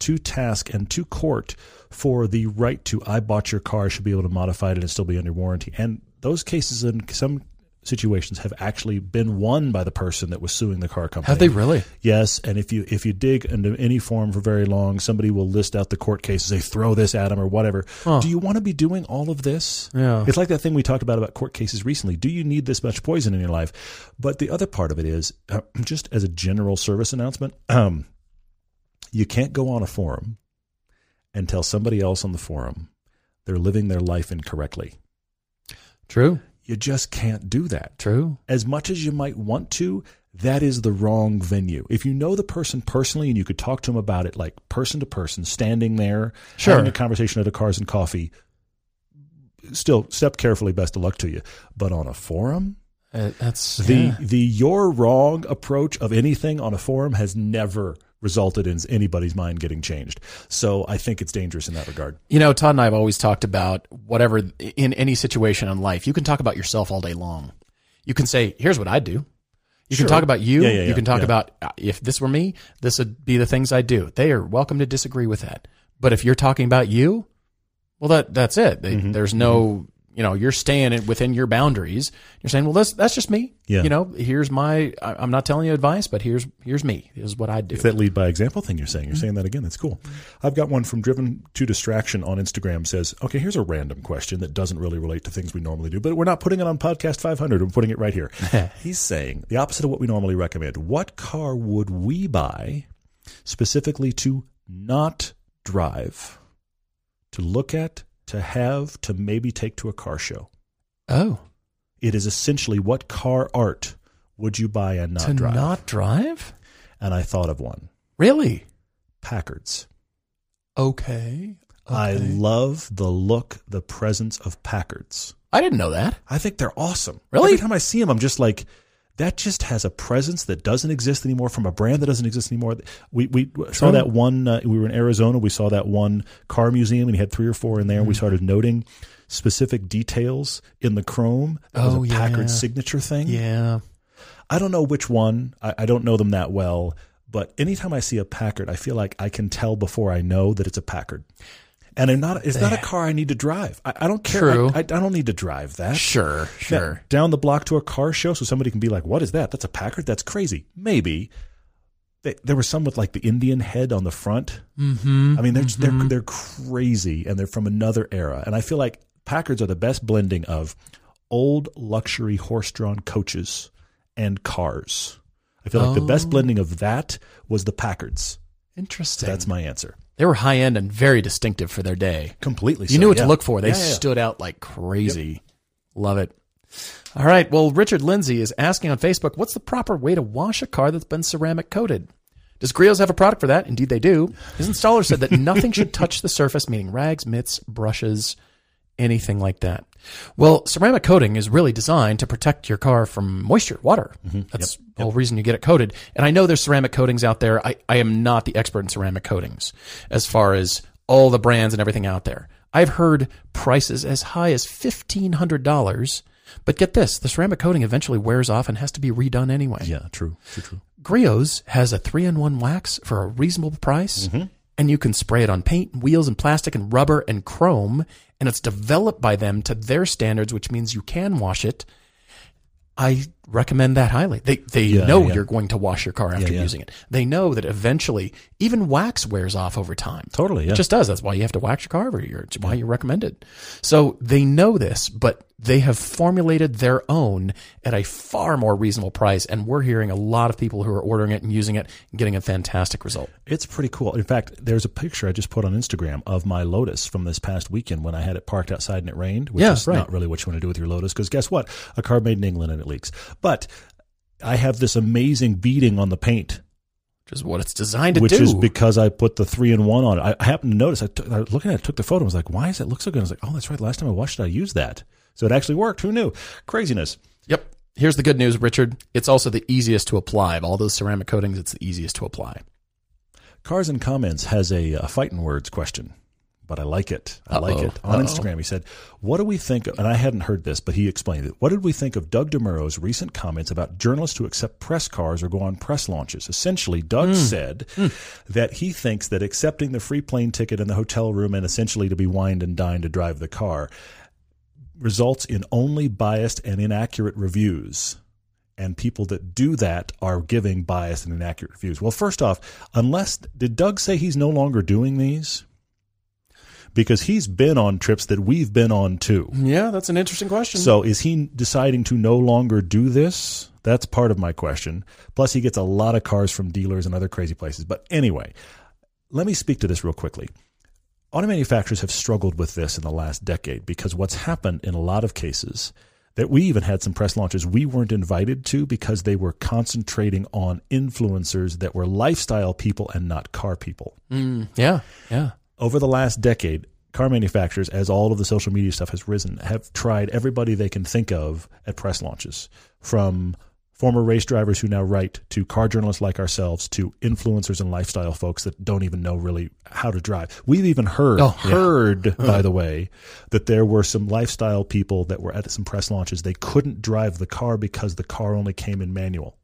to task and to court for the right to I bought your car, should be able to modify it and still be under warranty. And those cases in some situations have actually been won by the person that was suing the car company. Have they really? Yes, and if you if you dig into any forum for very long, somebody will list out the court cases. They throw this at them or whatever. Do you want to be doing all of this? Yeah. it's like that thing we talked about about court cases recently. Do you need this much poison in your life? But the other part of it is uh, just as a general service announcement. Um, you can't go on a forum and tell somebody else on the forum they're living their life incorrectly. True. You just can't do that True. as much as you might want to, that is the wrong venue. If you know the person personally and you could talk to them about it, like person to person, standing there, Sure. having a conversation at a Cars and Coffee, still step carefully. Best of luck to you. But on a forum, Uh, that's the yeah. the you're wrong approach of anything on a forum has never resulted in anybody's mind getting changed. So I think it's dangerous in that regard. You know, Todd and I have always talked about whatever in any situation in life. You can talk about yourself all day long. You can say, "Here's what I do." You Sure. can talk about you. Yeah, yeah, you can talk yeah. about uh, if this were me, this would be the things I do. They are welcome to disagree with that. But if you're talking about you, well, that that's it. They, Mm-hmm. There's no, you know, you're staying within your boundaries. You're saying, well, that's that's just me. Yeah. You know, here's my. I'm not telling you advice, but here's here's me. This is what I do. It's that lead by example thing you're saying. You're saying that again. That's cool. I've got one from Driven to Distraction on Instagram says, okay, here's a random question that doesn't really relate to things we normally do, but we're not putting it on podcast 500. We're putting it right here. He's saying the opposite of what we normally recommend. What car would we buy specifically to not drive, to look at, to have, to maybe take to a car show? oh, It is essentially what car art would you buy and not to drive? not drive? and I thought of one. Really? Packards. Okay. I love the look, the presence of Packards. I didn't know that. I think they're awesome. Really? Every time I see them, I'm just like, that just has a presence that doesn't exist anymore from a brand that doesn't exist anymore. We we saw that one. Uh, we were in Arizona. We saw that one car museum, and he had three or four in there. and Mm-hmm. We started noting specific details in the chrome. That Oh, was a Packard signature thing. Yeah. I don't know which one. I, I don't know them that well. But anytime I see a Packard, I feel like I can tell before I know that it's a Packard. And I'm not, it's not a car I need to drive. I, I don't care. True. I, I, I don't need to drive that. Sure. Sure. Now, down the block to a car show so somebody can be like, what is that? That's a Packard? That's crazy. Maybe. They, there was some with like the Indian head on the front. Mm-hmm. I mean, they're, just, they're, they're crazy and they're from another era. And I feel like Packards are the best blending of old luxury horse drawn coaches and cars. I feel like the best Oh. blending of that was the Packards. Interesting. That's my answer. They were high end and very distinctive for their day. Completely. You so, knew what yeah. to look for. They Yeah, stood out like crazy. Love it. All right. Well, Richard Lindsay is asking on Facebook, what's the proper way to wash a car that's been ceramic coated? Does Griot's have a product for that? Indeed, they do. His installer said that nothing should touch the surface, meaning rags, mitts, brushes, anything like that. Well, ceramic coating is really designed to protect your car from moisture, water. Mm-hmm. That's the whole reason you get it coated. And I know there's ceramic coatings out there. I, I am not the expert in ceramic coatings as far as all the brands and everything out there. I've heard prices as high as $1,500. But get this, the ceramic coating eventually wears off and has to be redone anyway. Yeah, true, true, true. Griot's has a three in one wax for a reasonable price, mm-hmm. and you can spray it on paint, wheels, and plastic, and rubber and chrome, and it's developed by them to their standards, which means you can wash it. I recommend that highly. They they Yeah, know yeah. you're going to wash your car after yeah. using it. They know that eventually even wax wears off over time. Totally, yeah. It just does. That's why you have to wax your car every year. It's why you recommend it. So they know this, but they have formulated their own at a far more reasonable price. And we're hearing a lot of people who are ordering it and using it and getting a fantastic result. It's pretty cool. In fact, there's a picture I just put on Instagram of my Lotus from this past weekend when I had it parked outside and it rained, which Yeah, is right. not really what you want to do with your Lotus because guess what? A car made in England and it leaks. But I have this amazing beading on the paint, Which is what it's designed to which do. Which is because I put the three in one on it. I, happened to notice, I, took, I was looking at it, took the photo, I was like, why does it look so good? I was like, oh, that's right. Last time I watched it, I used that. So it actually worked. Who knew? Craziness. yep. Here's the good news, Richard. It's also the easiest to apply. Of all those ceramic coatings, it's the easiest to apply. Cars and Comments has a, a fighting words question, but I like it. I like Uh-oh. it. On Uh-oh. Instagram, he said, What do we think? Of, and I hadn't heard this, but he explained it. What did we think of Doug DeMuro's recent comments about journalists who accept press cars or go on press launches? Essentially, Doug Hmm. said that he thinks that accepting the free plane ticket in the hotel room and essentially to be wined and dined to drive the car results in only biased and inaccurate reviews and people that do that are giving biased and inaccurate reviews. Well, first off, unless did Doug say he's no longer doing these? Because he's been on trips that we've been on too. Yeah, that's an interesting question. So is he deciding to no longer do this? That's part of my question. Plus, he gets a lot of cars from dealers and other crazy places. But anyway, let me speak to this real quickly. Auto manufacturers have struggled with this in the last decade because what's happened in a lot of cases that we even had some press launches we weren't invited to because they were concentrating on influencers that were lifestyle people and not car people Mm, yeah, yeah. over the last decade, car manufacturers, as all of the social media stuff has risen, have tried everybody they can think of at press launches, from former race drivers who now write to car journalists like ourselves to influencers and lifestyle folks that don't even know really how to drive. We've even heard Oh, yeah. heard by the way that there were some lifestyle people that were at some press launches they couldn't drive the car because the car only came in manual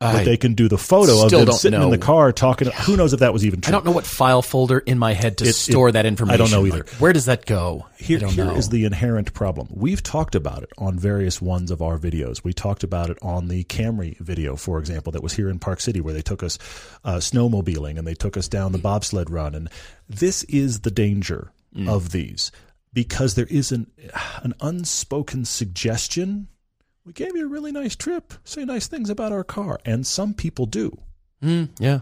but I, they can do the photo of them sitting in the car talking who knows if that was even true I don't know what file folder in my head to It- it- store that information. I don't know either. Like, where does that go? Here, here know. is the inherent problem. We've talked about it on various ones of our videos. We talked about it on the Camry video, for example, that was here in Park City, where they took us uh, snowmobiling and they took us down the bobsled run. And this is the danger of these because there is an, an unspoken suggestion. We gave you a really nice trip. Say nice things about our car. And some people do. Mm, yeah.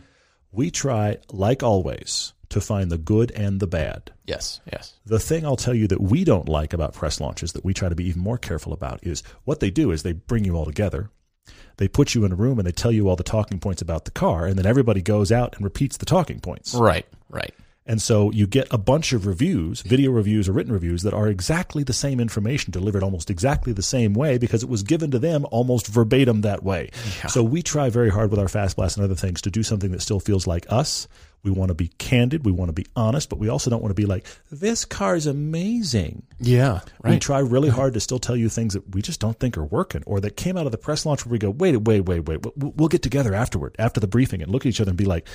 We try, like always, to find the good and the bad. Yes. Yes. The thing I'll tell you that we don't like about press launches that we try to be even more careful about is what they do is they bring you all together. They put you in a room and they tell you all the talking points about the car, and then everybody goes out and repeats the talking points. Right. Right. And so you get a bunch of reviews, video reviews or written reviews that are exactly the same information delivered almost exactly the same way because it was given to them almost verbatim that way. So we try very hard with our Fast Blast and other things to do something that still feels like us. We want to be candid, we want to be honest, but we also don't want to be like, this car is amazing. Yeah. We try really hard to still tell you things that we just don't think are working or that came out of the press launch where we go, wait, wait, wait, wait. We'll we'll get together afterward, after the briefing and look at each other and be like,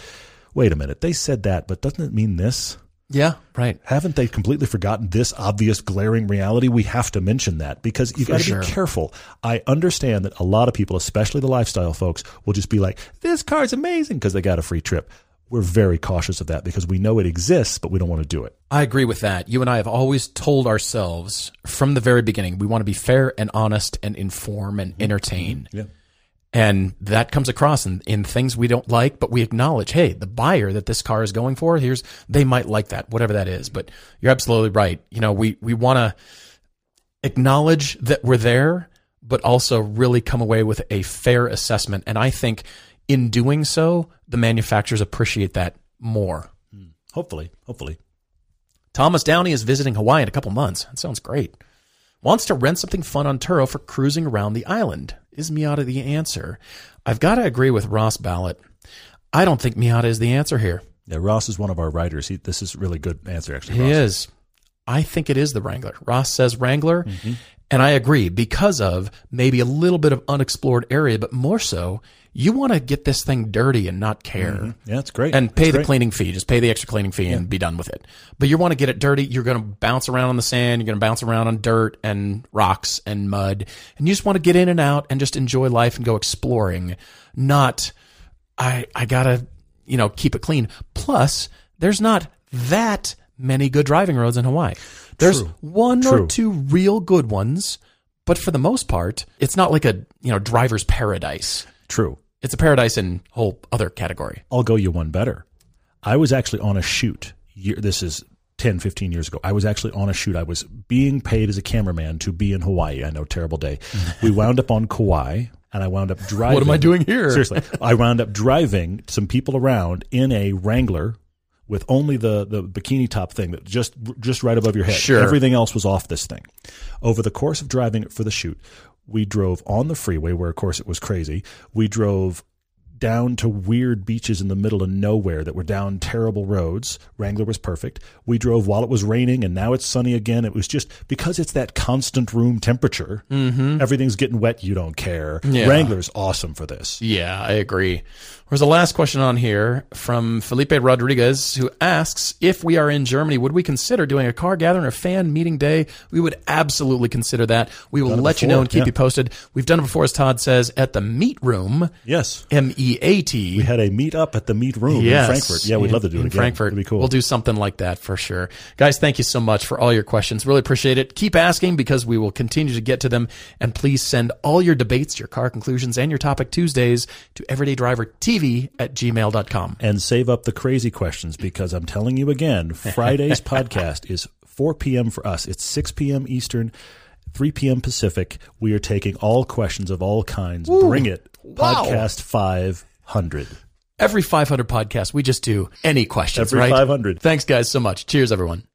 wait a minute, they said that, but doesn't it mean this? Yeah. Right. Haven't they completely forgotten this obvious glaring reality? We have to mention that because you've got to sure. be careful. I understand that a lot of people, especially the lifestyle folks, will just be like, this car's amazing because they got a free trip. We're very cautious of that because we know it exists, but we don't want to do it. I agree with that. You and I have always told ourselves from the very beginning we want to be fair and honest and inform and mm-hmm. entertain. Mm-hmm. Yeah. And that comes across in, in things we don't like, but we acknowledge, hey, the buyer that this car is going for, here's they might like that, whatever that is. But you're absolutely right. You know, we we want to acknowledge that we're there, but also really come away with a fair assessment. And I think in doing so, the manufacturers appreciate that more. Hmm. Hopefully, hopefully. Thomas Downey is visiting Hawaii in a couple months. That sounds great. Wants to rent something fun on Turo for cruising around the island. Is Miata the answer? I've got to agree with Ross Ballot. I don't think Miata is the answer here. Yeah, Ross is one of our writers. He, this is a really good answer, actually. He Ross. is. I think it is the Wrangler. Ross says Wrangler, mm-hmm. and I agree because of maybe a little bit of unexplored area, but more so, you want to get this thing dirty and not care. Mm-hmm. Yeah, that's great. And pay It's the great. cleaning fee. Just pay the extra cleaning fee and be done with it. But you want to get it dirty. You're going to bounce around on the sand. You're going to bounce around on dirt and rocks and mud. And you just want to get in and out and just enjoy life and go exploring. Not, I, I got to, you know, keep it clean. Plus, there's not that many good driving roads in Hawaii. There's True. one True. or two real good ones. But for the most part, it's not like a, you know, driver's paradise. True. It's a paradise in whole other category. I'll go you one better. I was actually on a shoot. This is 10, 15 years ago. I was actually on a shoot. I was being paid as a cameraman to be in Hawaii. I know, terrible day. we wound up on Kauai, and I wound up driving. What am I doing here? Seriously, I wound up driving some people around in a Wrangler with only the the bikini top thing that just just right above your head. Sure. Everything else was off this thing. Over the course of driving it for the shoot, we drove on the freeway where of course it was crazy. We drove down to weird beaches in the middle of nowhere that were down terrible roads. Wrangler was perfect. We drove while it was raining and now it's sunny again. It was just because it's that constant room temperature. Mm-hmm. Everything's getting wet. You don't care. Yeah. Wrangler's awesome for this. Yeah, I agree. There's a last question on here from Felipe Rodriguez who asks if we are in Germany, would we consider doing a car gathering or fan meeting day? We would absolutely consider that. We will let you know and keep yeah. you posted. We've done it before, as Todd says, at the Meat Room, Yes. M E A T. We had a meet up at the Meat Room Yes. in Frankfurt. Yeah, we'd love to do it in again. Frankfurt. It'd be cool. We'll do something like that for sure. Guys, thank you so much for all your questions. Really appreciate it. Keep asking because we will continue to get to them. And please send all your debates, your car conclusions, and your topic Tuesdays to everydaydrivertv at gmail.com. and save up the crazy questions because I'm telling you again, Friday's podcast is 4 p.m. for us. It's 6 p.m. Eastern, 3 p.m. Pacific. We are taking all questions of all kinds. Bring it. Wow. Podcast 500. Every 500 podcast, we just do any questions, Every right? 500. Thanks, guys, so much. Cheers, everyone.